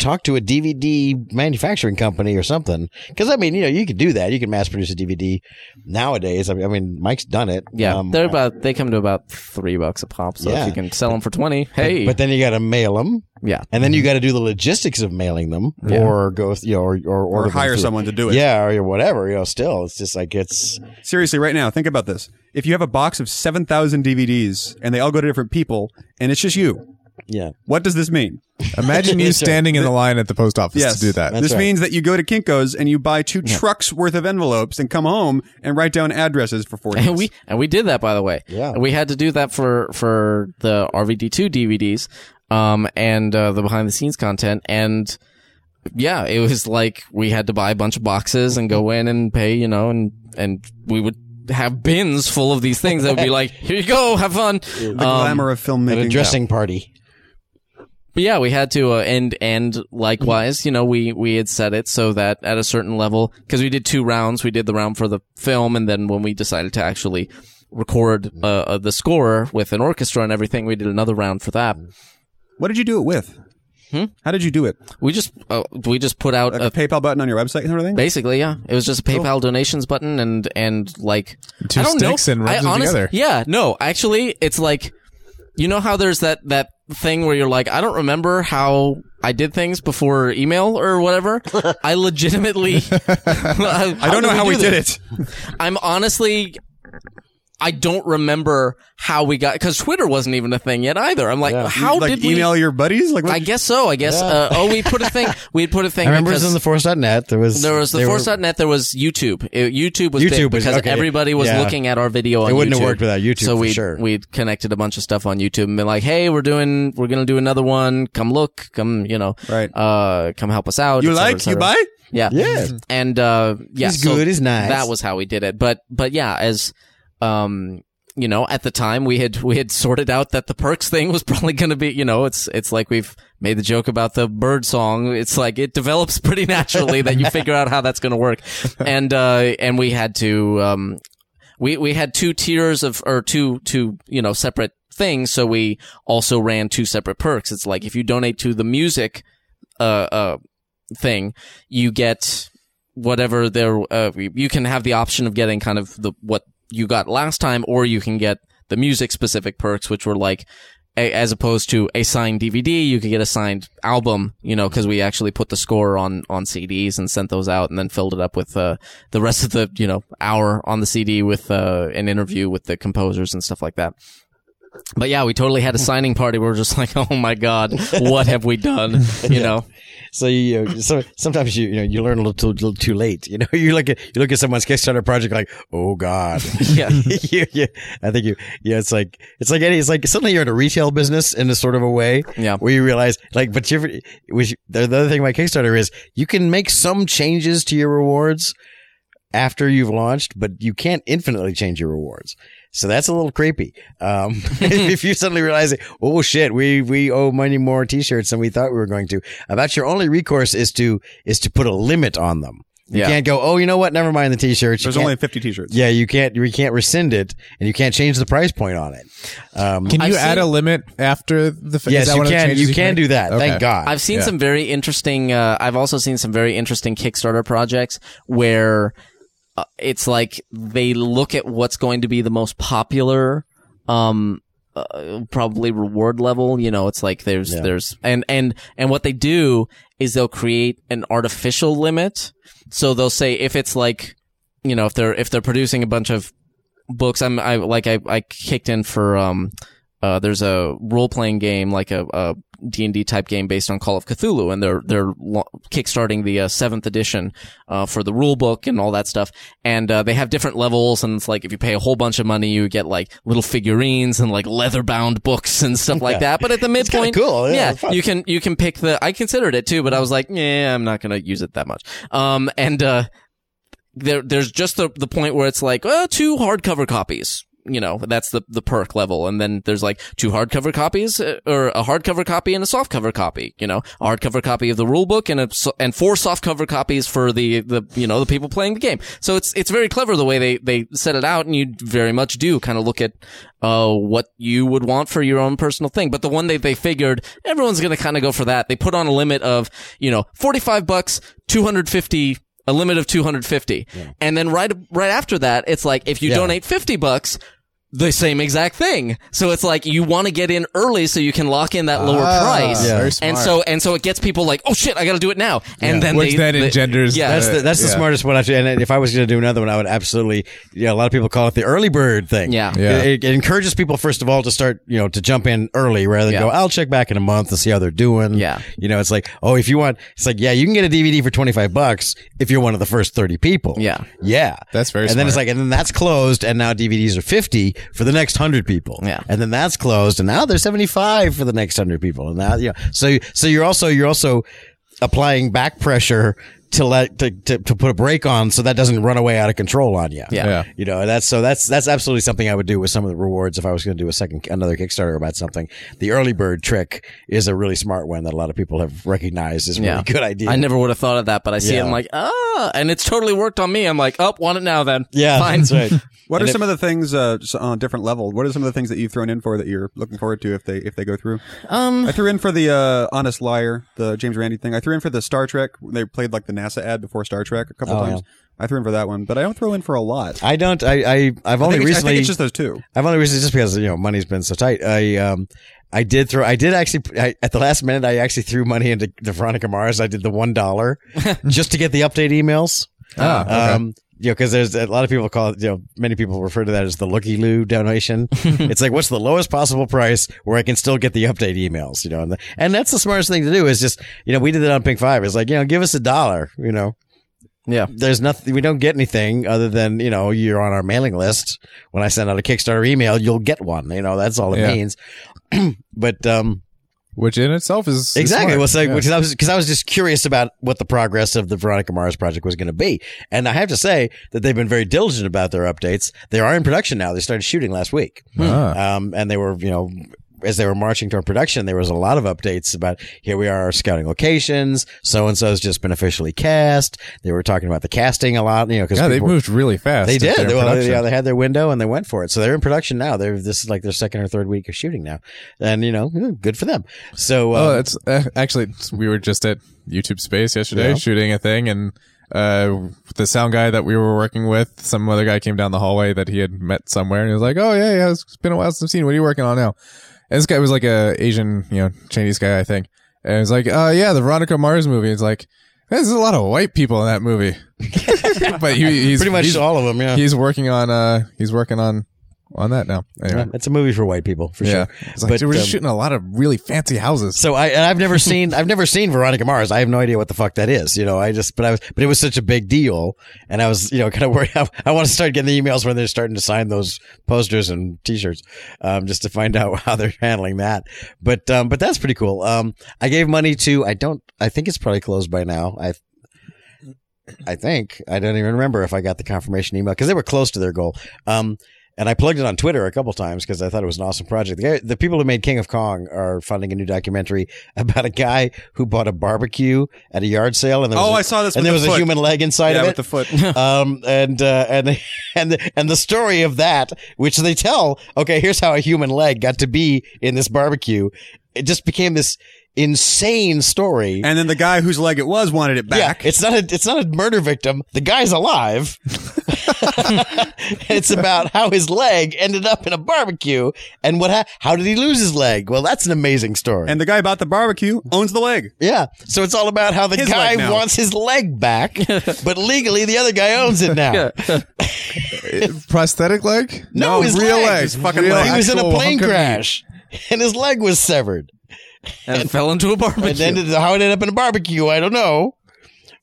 talk to a DVD manufacturing company or something. Because I mean, you know, you could do that. You can mass produce a DVD nowadays. I mean, I mean Mike's done it. yeah, Um, they're about they come to about 3 bucks a pop. So Yeah. if you can sell them for 20, hey. But then you got to mail them. yeah. And then you got to do the logistics of mailing them, or go, th- you know, or or, Or order hire someone to do it. Yeah, or whatever. You know, still, it's just like it's Seriously, right now, think about this. If you have a box of 7,000 DVDs and they all go to different people and it's just you, yeah, what does this mean? Imagine you standing in the line at the post office Yes. to do that. That's this right. means that you go to Kinko's and you buy two trucks worth of envelopes and come home and write down addresses for 40 And we and we did that by the way. Yeah. We had to do that for for the RVD2 DVDs um and uh, the behind the scenes content and yeah, it was like we had to buy a bunch of boxes and go in and pay, you know, and and we would have bins full of these things that would be like, here you go, have fun. The glamour of at filmmaking. a dressing party. But yeah, we had to, uh, and and likewise, you know, we we had set it so that at a certain level, because we did two rounds. We did the round for the film, and then when we decided to actually record uh, uh, the score with an orchestra and everything, we did another round for that. What did you do it with? How did you do it? We just uh, we just put out Like a a PayPal button on your website and everything? Basically, yeah. It was just a PayPal donations button and and like Two I don't sticks know. and rubs I them honest- together. Yeah, no, actually, it's like you know how there's that that thing where you're like, I don't remember how I did things before email or whatever. I legitimately, I, I don't know how we did it. I'm honestly. I don't remember how we got because Twitter wasn't even a thing yet either. I'm like, how like did we? email your buddies? Like? I guess so. I guess. Uh, oh, we put a thing. We put a thing. I remember it was because- in the force.net. There was there was the Force.net. There was YouTube. It- YouTube was YouTube big was- because okay. everybody was Yeah. looking at our video. on It wouldn't have worked without YouTube So we sure. we connected a bunch of stuff on YouTube and been like, hey, we're doing, we're gonna do another one. Come look. Come, you know, Right. Uh, come help us out. you et cetera, et like? You buy? Yeah. Yeah. And uh, yeah, He's so good, he's nice. That was how we did it. But but yeah, as um you know, at the time we had we had sorted out that the perks thing was probably going to be, you know, it's it's like we've made the joke about the bird song. It's like it develops pretty naturally that you figure out how that's going to work. And uh and we had to um we we had two tiers of or two two, you know, separate things, so we also ran two separate perks. It's like if you donate to the music uh uh thing, you get whatever there uh, you can have the option of getting kind of the what you got last time or you can get the music specific perks which were like a, as opposed to a signed DVD you could get a signed album you know because we actually put the score on on CDs and sent those out and then filled it up with uh, the rest of the you know hour on the CD with uh, an interview with the composers and stuff like that but yeah, we totally had a signing party. We were just like, "Oh my god, what have we done?" You know, So you, know, so sometimes you, you know, you learn a little too, little too late. You know, you look at you look at someone's Kickstarter project like, oh god. yeah, you, you, I think you, yeah, it's like, it's like any, it's like suddenly you're in a retail business in a sort of a way. Yeah. Where you realize, like, but you, which, the, the other thing about Kickstarter is you can make some changes to your rewards after you've launched, but you can't infinitely change your rewards. So that's a little creepy. Um, if you suddenly realize, oh shit, we, we owe money more t-shirts than we thought we were going to. About your only recourse is to, is to put a limit on them. You Yeah. can't go, oh, you know what? Never mind the t-shirts. You There's can't- only 50 t-shirts. yeah, you can't you can't rescind it, and you can't change the price point on it. Um, Can you I've add seen- a limit after the? F- is yes, that you one of the can. changes You can make? do that. Okay. Thank God. I've seen Yeah. some very interesting. Uh, I've also seen some very interesting Kickstarter projects where it's like they look at what's going to be the most popular, um, uh, probably reward level. You know, it's like there's Yeah. there's and and and what they do is they'll create an artificial limit. So they'll say if it's like, you know, if they're if they're producing a bunch of books. I'm I like I I kicked in for um uh there's a role playing game like a, a D&D type game based on Call of Cthulhu and they're they're kickstarting the uh, 7th edition uh for the rule book and all that stuff. And uh, they have different levels and it's like if you pay a whole bunch of money you get like little figurines and like leather bound books and stuff like that. But at the midpoint cool. Yeah, yeah you can you can pick the I considered it too but I was like yeah I'm not going to use it that much. Um and uh there there's just the the point where it's like uh, two hardcover copies you know that's the the perk level. And then there's like two hardcover copies uh, or a hardcover copy and a softcover copy you know? A hardcover copy of the rule book and a and four softcover copies for the the you know the people playing the game. So it's it's very clever the way they they set it out and you very much do kind of look at uh what you would want for your own personal thing. But the one that they figured everyone's going to kind of go for that. They put on a limit of you know 45 bucks 250 a limit of 250 and then right right after that it's like if you Yeah. donate 50 bucks the same exact thing so it's like you want to get in early so you can lock in that lower Ah, price Yeah. very and so and so it gets people like oh shit i gotta do it now and then Which they, then they- engenders yeah That's the that's the smartest one actually. And if I was going to do another one, I would absolutely. Yeah, a lot of people call it the early bird thing. Yeah. Yeah. It, it encourages people first of all to start, you know, to jump in early rather than Yeah. go. I'll check back in a month to see how they're doing. Yeah. You know, it's like, oh, if you want, it's like, yeah, you can get a DVD for twenty five bucks if you're one of the first thirty people. Yeah. Yeah. That's very And then it's like, and then that's closed, and now DVDs are fifty for the next hundred people. Yeah. And then that's closed, and now seventy five for the next hundred people. And now, you know, so so you're also you're also applying back pressure to let to, to, to put a brake on so that doesn't run away out of control on you. Yeah. Yeah. You know, that's so that's that's absolutely something I would do with some of the rewards if I was going to do a second another Kickstarter about something. The early bird trick is a really smart one that a lot of people have recognized is a really good idea. I never would have thought of that, but I see it. I'm like, ah, and it's totally worked on me. I'm like, oh, want it now then. yeah, fine. that's right. What are And some of the things uh, just on a different level? What are some of the things that you've thrown in for that you're looking forward to if they if they go through? Um, I threw in for the uh, Honest Liar, the James Randi thing. I threw in for the Star Trek. They played like the NASA ad before Star Trek a couple Oh, times. I threw in for that one, but I don't throw in for a lot. I don't. I. I I've I only think, it's, I recently. think it's just those two. I've only recently just because you know money's been so tight. I um I did throw I did actually I, at the last minute I actually threw money into the Veronica Mars. I did the one dollar just to get the update emails. Ah, okay. Um, you know, because there's a lot of people call it, you know, many people refer to that as the looky loo donation. it's like, what's the lowest possible price where I can still get the update emails, you know, and, the, and that's the smartest thing to do is just, you know, we did it on Pink Five. It's like, you know, give us a dollar, you know, yeah. there's nothing we don't get anything other than you know you're on our mailing list when i send out a kickstarter email you'll get one you know that's all it Yeah. means but um Which in itself is exactly smart. well so Yeah. because i was because i was just curious about what the progress of the veronica mars project was going to be and i have to say that they've been very diligent about their updates they are in production now they started shooting last week Ah. um and they were you know as they were marching toward production, there was a lot of updates about here we are scouting locations. So and so's just been officially cast. They were talking about the casting a lot, you know, because yeah, they moved really fast. they did. they're in They, yeah, they had their window and they went for it. So they're in production now. They're this is like their second or third week of shooting now, and you know, good for them. So Oh, um, it's uh, actually we were just at YouTube Space yesterday Yeah. shooting a thing, and uh, the sound guy that we were working with, some other guy came down the hallway that he had met somewhere, and he was like, "Oh yeah, yeah, it's been a while since I've seen. you. What are you working on now?" And this guy was like a Asian, you know, Chinese guy, I think, and he was like, "Uh, yeah, the Veronica Mars movie." It's like, there's a lot of white people in that movie, but he, he's pretty much he's, all of them. Yeah, he's working on uh he's working on on that now. Anyway. Yeah, it's a movie for white people for Yeah, sure. it's like But, we're um, shooting a lot of really fancy houses. So I and I've never seen I've never seen Veronica Mars. I have no idea what the fuck that is. You know, I just but I was but it was such a big deal, and I was you know kind of worried. I, I want to start getting the emails when they're starting to sign those posters and T-shirts, um, just to find out how they're handling that. But um, but that's pretty cool. Um, I gave money to I don't I think it's probably closed by now. I. I think I don't even remember if I got the confirmation email because they were close to their goal. Um, and I plugged it on Twitter a couple times because I thought it was an awesome project. The, guy, the people who made King of Kong are funding a new documentary about a guy who bought a barbecue at a yard sale, and there was Oh, a- I saw this and there the was a human leg inside yeah, of with the foot. um, and uh, and and the, and the story of that, which they tell, okay, here's how a human leg got to be in this barbecue. It just became this insane story. and then the guy whose leg it was wanted it back. Yeah, it's not a it's not a murder victim. The guy's alive. it's about how his leg ended up in a barbecue and what ha- how did he lose his leg? Well, that's an amazing story. and the guy about the barbecue owns the leg. yeah, so it's all about how the His guy leg now. wants his leg back, but legally the other guy owns it now. prosthetic leg? No, his real leg. leg. His fucking Real leg. He was in a actual plane hunk of meat. crash, and his leg was severed. and it fell into a barbecue. And then how it ended up in a barbecue, I don't know.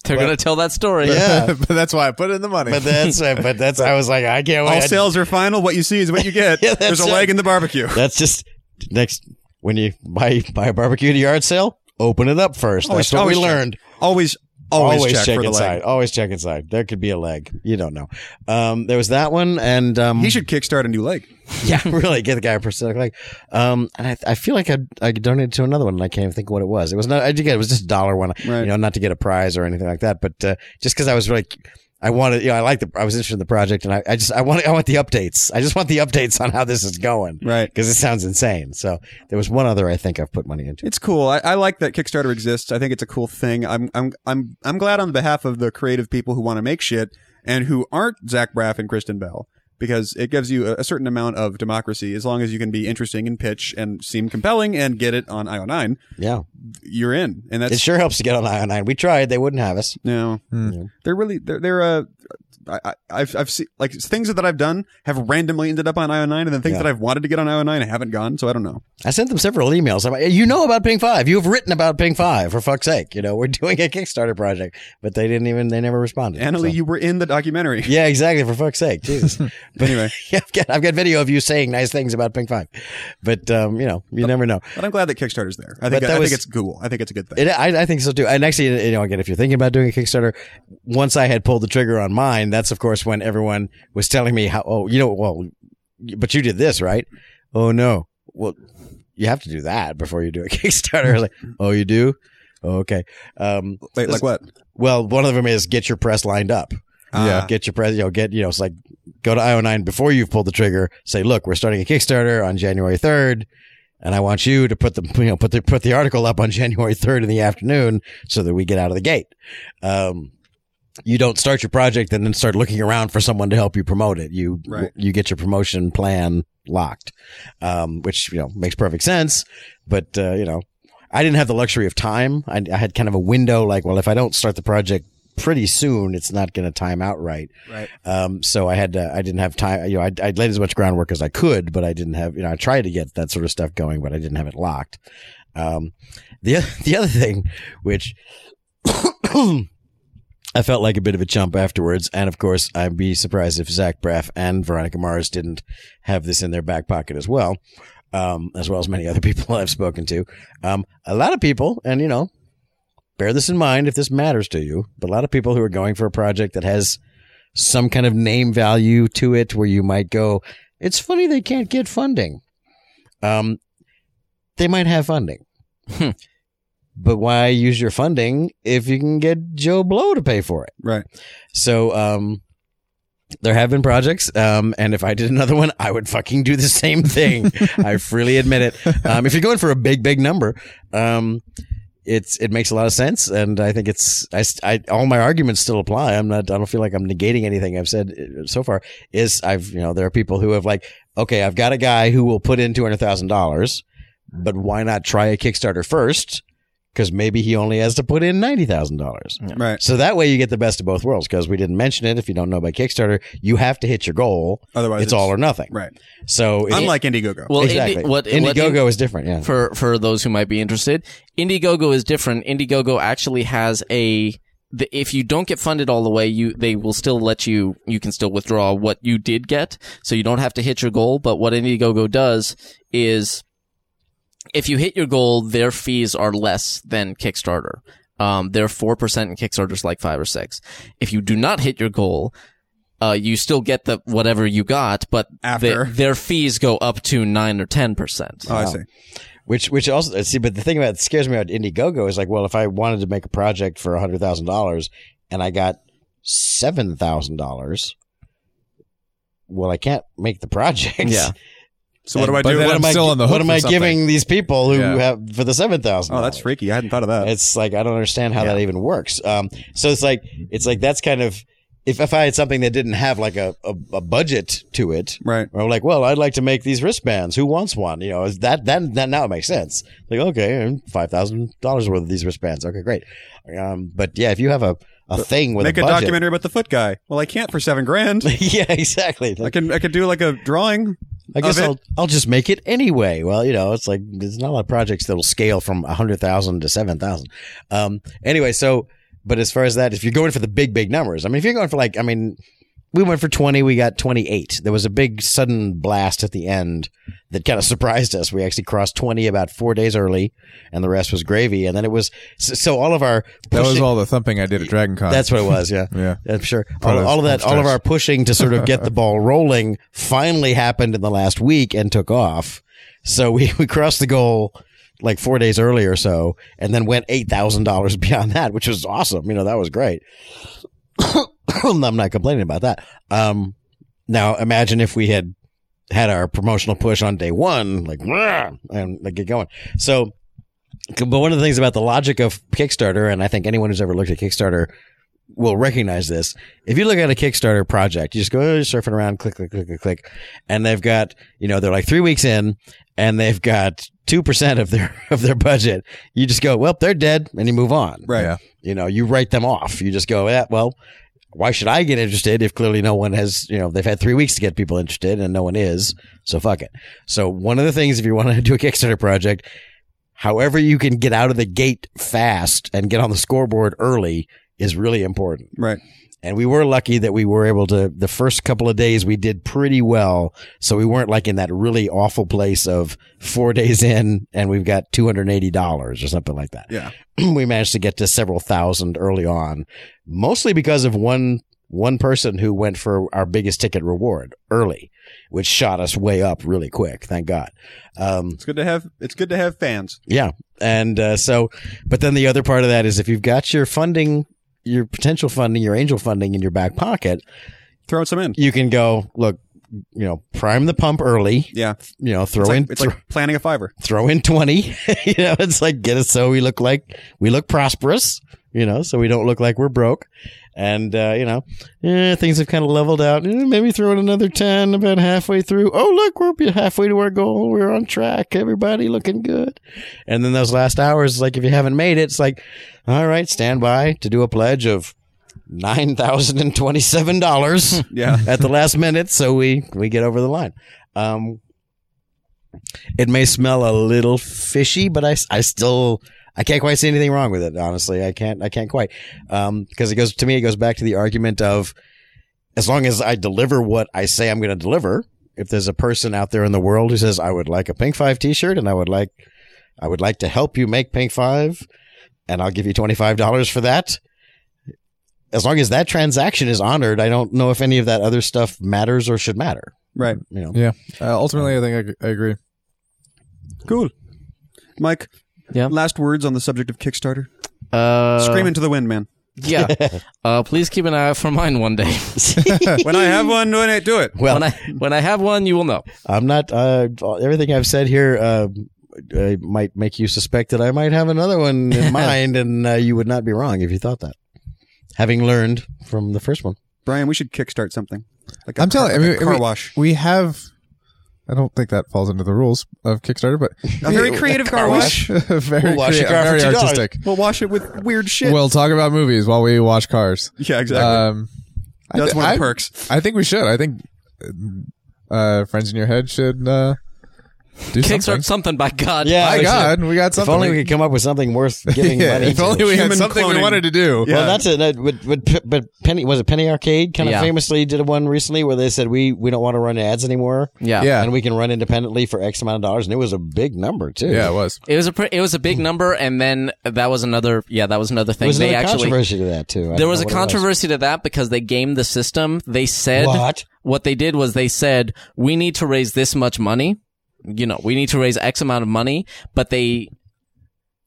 They're gonna tell that story. Yeah. but that's why I put in the money. But that's uh, but that's I was like I can't wait. All sales are final. What you see is what you get. Yeah, There's a it. leg in the barbecue. That's just next when you buy buy a barbecue at a yard sale. Open it up first. Always- That's what we always check. learned. Always, always, check, for the inside. Always check inside. There could be a leg. You don't know. Um, there was that one, and um, He should kickstart a new leg. yeah, really get the guy a prosthetic leg. Um, and I, I feel like I I donated to another one, and I can't even think what it was. It was not. I did get it was just a dollar one. Right. You know, not to get a prize or anything like that, but uh, just because I was like. I wanted, you know, I like the, I was interested in the project and I, I just, I want, I want the updates. I just want the updates on how this is going. Right. Because it sounds insane. So there was one other I think I've put money into. It's cool. I, I like that Kickstarter exists. I think it's a cool thing. I'm I'm I'm I'm glad on behalf of the creative people who want to make shit and who aren't Zach Braff and Kristen Bell because it gives you a, a certain amount of democracy as long as you can be interesting in pitch and seem compelling and get it on IO9. Yeah. You're in, and that's It sure helps to get on IO9. We tried. They wouldn't have us. no. They're really they're they're uh. I, I- I've I've seen like things that I've done have randomly ended up on IO9, and then things Yeah. that I've wanted to get on IO9 I haven't gone. So I don't know. I sent them several emails. I'm like, you know about Pink Five. You've written about Pink Five for fuck's sake. You know, we're doing a Kickstarter project, but they didn't even. They never responded. Annalie, So- you were in the documentary. yeah, exactly. For fuck's sake, Jesus. but Anyway. yeah, I've got I've got video of you saying nice things about Pink Five, but um, you know, you never know. But I'm glad that Kickstarter's there. I think that I was- think it's cool. I think it's a good thing. It, I, I think so too. And actually, you know, again, if you're thinking about doing a Kickstarter, once I had pulled the trigger on mine, that's of course when everyone was telling me how. Oh, you know, well, but you did this, right? Oh no. Well, you have to do that before you do a Kickstarter. Like, oh, you do? Oh, okay. Um, Wait, like what? well, one of them is get your press lined up. Yeah. Get your press, you know, get, you know, it's like go to IO9 before you've pulled the trigger. Say, look, we're starting a Kickstarter on January 3rd. And I want you to put the, you know, put the, put the article up on January 3rd in the afternoon so that we get out of the gate. Um, you don't start your project and then start looking around for someone to help you promote it. You, Right. you get your promotion plan locked. Um, which, you know, makes perfect sense. But, uh, you know, I didn't have the luxury of time. I, I had kind of a window like, well, if I don't start the project pretty soon, it's not going to time out right. Right. Um, so I had to, I didn't have time, you know, I, I laid as much groundwork as I could, but I didn't have, you know, I tried to get that sort of stuff going, but I didn't have it locked. Um, the, the other thing, which I felt like a bit of a chump afterwards. And of course, I'd be surprised if Zach Braff and Veronica Mars didn't have this in their back pocket as well. Um, as well as many other people I've spoken to. Um, a lot of people, and you know, bear this in mind if this matters to you, but a lot of people who are going for a project that has some kind of name value to it where you might go, it's funny they can't get funding. Um, they might have funding. But why use your funding if you can get Joe Blow to pay for it? Right. So, um, there have been projects, um, and if I did another one, I would fucking do the same thing. I freely admit it. Um, if you're going for a big, big number, um, it's it makes a lot of sense, and I think it's I, I all my arguments still apply. I'm not. I don't feel like I'm negating anything I've said uh, so far. Is I've you know there are people who have like okay, I've got a guy who will put in two hundred thousand dollars, but why not try a Kickstarter first? Because maybe he only has to put in ninety thousand dollars. Right. So that way you get the best of both worlds. Because we didn't mention it. If you don't know about Kickstarter, you have to hit your goal. Otherwise, it's, all or nothing. Right. So it- Unlike Indiegogo. Well, exactly. Indi- what, Indiegogo what is different. Yeah. for for those who might be interested, Indiegogo is different. Indiegogo actually has a the, if you don't get funded all the way, you they will still let you you can still withdraw what you did get, so you don't have to hit your goal. But what Indiegogo does is, if you hit your goal, their fees are less than Kickstarter. Um, they're four percent and Kickstarter's like five or six. If you do not hit your goal, uh, you still get the whatever you got, but After. the- their fees go up to nine or ten percent. oh, I see. Which, which also see, but the thing about that scares me about Indiegogo is like, well, if I wanted to make a project for hundred thousand dollars and I got seven thousand dollars, well, I can't make the project. Yeah. So what do I do? What I'm am I, still on the hook what am I giving these people who Yeah. have for the seven thousand? Oh, that's freaky. I hadn't thought of that. It's like I don't understand how that even works. Um, so it's like it's like that's kind of if if I had something that didn't have like a a, a budget to it, right. or like, well, I'd like to make these wristbands. Who wants one? You know, is that that that now it makes sense. Like, okay, five thousand dollars worth of these wristbands. Okay, great. Um, but yeah, if you have a a thing with Make a, a, documentary about the foot guy. Well, I can't for seven grand. yeah, exactly. I can I could do like a drawing. I guess. I'll I'll just make it anyway. Well, you know, it's like there's not a lot of projects that'll scale from a hundred thousand to seven thousand. Um, anyway, so but as far as that, if you're going for the big big numbers, I mean, if you're going for like, I mean, we went for twenty, we got twenty eight. There was a big sudden blast at the end that kind of surprised us. We actually crossed twenty about four days early, and the rest was gravy. And then it was so, all of our That was all the thumping I did at Dragon Con. That's what it was. Yeah. Yeah. I'm sure. All, of all of that, all of our pushing to sort of get the ball rolling finally happened in the last week and took off. So we, we crossed the goal like four days early or so and then went $8,000 beyond that, which was awesome. You know, that was great. I'm not complaining about that. Um, now imagine if we had had our promotional push on day one, like, and like get going. So, but one of the things about the logic of Kickstarter, and I think anyone who's ever looked at Kickstarter will recognize this. If you look at a Kickstarter project, you just go oh, surfing around, click, click, click, click, click, and they've got, you know, they're like three weeks in, and they've got two percent of their of their budget. You just go, well, they're dead, and you move on. Right. Yeah. You know, you write them off. You just go, yeah, well, why should I get interested if clearly no one has, you know, they've had three weeks to get people interested and no one is. So fuck it. So one of the things, if you want to do a Kickstarter project, however you can get out of the gate fast and get on the scoreboard early is really important. Right. And we were lucky that we were able to, the first couple of days we did pretty well. So we weren't like in that really awful place of four days in and we've got $280 or something like that. Yeah. we managed to get to several thousand early on, mostly because of one, one person who went for our biggest ticket reward early, which shot us way up really quick. Thank God. Um, It's good to have. It's good to have fans. yeah. And uh, so, but then the other part of that is if you've got your funding, your potential funding, your angel funding in your back pocket, Throw some in. you can go, look, you know, prime the pump early, Yeah. you know, throw It's like, in, it's thro- like planning a fiver. throw in 20, you know, it's like get us so we look like we look prosperous, you know, so we don't look like we're broke. And, uh, you know, eh, things have kind of leveled out. Eh, maybe throw in another 10 about halfway through. Oh, look, we're halfway to our goal. We're on track. Everybody looking good. And then those last hours, like if you haven't made it, it's like, all right, stand by to do a pledge of $9,027 Yeah. at the last minute. So we, we get over the line. Um, it may smell a little fishy, but I, I still, I can't quite see anything wrong with it. Honestly, I can't, I can't quite. Um, because it goes, to me, it goes back to the argument of as long as I deliver what I say I'm going to deliver, if there's a person out there in the world who says, I would like a Pink Five t-shirt and I would like, I would like to help you make Pink Five and I'll give you $25 for that. As long as that transaction is honored, I don't know if any of that other stuff matters or should matter. Right. You know, Yeah. Uh, ultimately, I think I, I agree. Cool. Mike. Yeah. Last words on the subject of Kickstarter. Uh, Scream into the wind, man. Yeah. uh, please keep an eye out for mine one day. When I have one, when I do it. well, when I when I have one, you will know. I'm not. Uh, everything I've said here uh, uh, might make you suspect that I might have another one in mind, and uh, you would not be wrong if you thought that. Having learned from the first one, Brian, we should kickstart something. Like a I'm car, telling. I like a mean, car wash. we have. I don't think that falls into the rules of Kickstarter, but A very creative car, wash. very, We'll wash crea- car very $2. artistic. We'll wash it with weird shit. We'll talk about movies while we wash cars. yeah, exactly. Um, I That's thi- one of the I- perks. I think we should. I think uh, friends in your head should uh, do Kickstart something. something by God. Yeah, by like God, said, we got something. if something. only we could come up with something worth giving yeah, money. if to. only we had something cloning. we wanted to do. Yeah. Well, that's it. That- But, but, but Penny was it Penny Arcade kind of Yeah. famously did one recently where they said we we don't want to run ads anymore. Yeah. Yeah. and we can run independently for X amount of dollars, and it was a big number too. Yeah, it was. It was a pre- it was a big number, and then that was another. Yeah, that was another there thing. was they another actually controversy to that too. I there was a what it controversy to that because they gamed the system. They said What? what they did was they said we need to raise this much money. You know, we need to raise X amount of money, but they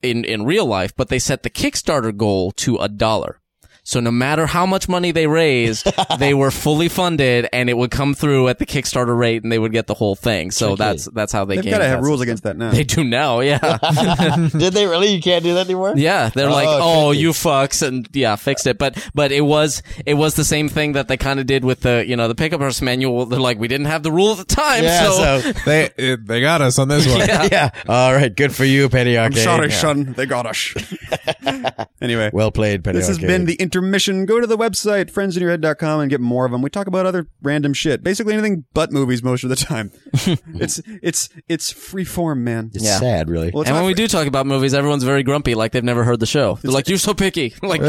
in in real life, but they set the Kickstarter goal to a dollar. So no matter how much money they raised, they were fully funded, and it would come through at the Kickstarter rate, and they would get the whole thing. So Tricky. that's that's how they. They've got to have rules against that now. They do now, yeah. Did they really? You can't do that anymore. Yeah, they're Oh, like, "Oh, tricky. you fucks," and yeah, fixed it. But but it was it was the same thing that they kind of did with the you know the pickup artist manual. They're like, we didn't have the rule at the time, Yeah, so, so They it, they got us on this one. yeah. All right. Good for you, Penny Arcade. I'm Arcade. sorry, Yeah. son. They got us. anyway. Well played, Penny This has Arcade. been the intermission. Go to the website, friendsinyourhead.com, and get more of them. We talk about other random shit. Basically anything but movies most of the time. it's it's it's free form, man. It's Yeah. sad, really. Well, it's And not when we do talk about movies, everyone's very grumpy, like they've never heard the show. They're like, "You're so picky." like,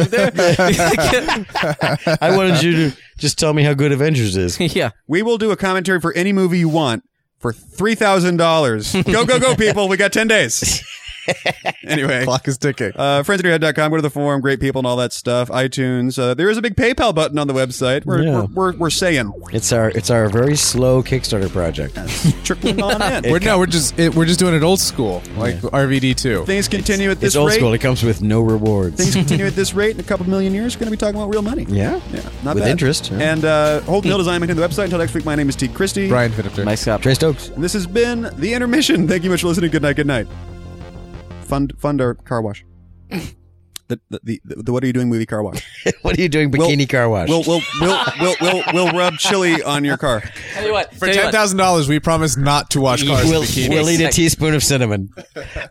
I wanted you to just tell me how good Avengers is. yeah, we will do a commentary for any movie you want for three thousand dollars. Go go go, people! We got ten days. anyway, Clock is ticking. uh, friendsinyourhead.com. Go to the forum, great people and all that stuff. iTunes. Uh, there is a big PayPal button on the website. We're Yeah. we're, we're, we're saying It's our it's our very slow Kickstarter project. trickling on in. We're no, we're just it, we're just doing it old school, like RVD two. Things continue at this It's old rate. school. It comes with no rewards. Things continue at this rate in a couple million years. We're going to be talking about real money. yeah. Yeah, not With bad. interest, yeah. And uh, hold Neil Design to the website. Until next week, my name is T. Christie. Brian Finifter. nice job. Trey Stokes. And this has been the intermission. Thank you much for listening. Good night. Good night. Fund fund our car wash. the the, the, the what are you doing movie car wash. what are you doing, bikini car wash? We'll we'll we'll we'll we'll, we'll rub chili on your car. Tell you what. For tell you ten what. thousand dollars, we promise not to wash cars we'll, we'll eat a teaspoon of cinnamon.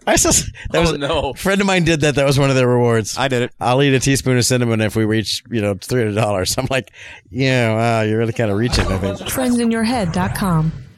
I saw, that oh, was Oh, no. a friend of mine did that. That was one of their rewards. I did it. I'll eat a teaspoon of cinnamon if we reach, you know, three hundred dollars. I'm like, yeah, wow, you're really kind of reaching. I think. Friendsinyourhead.com.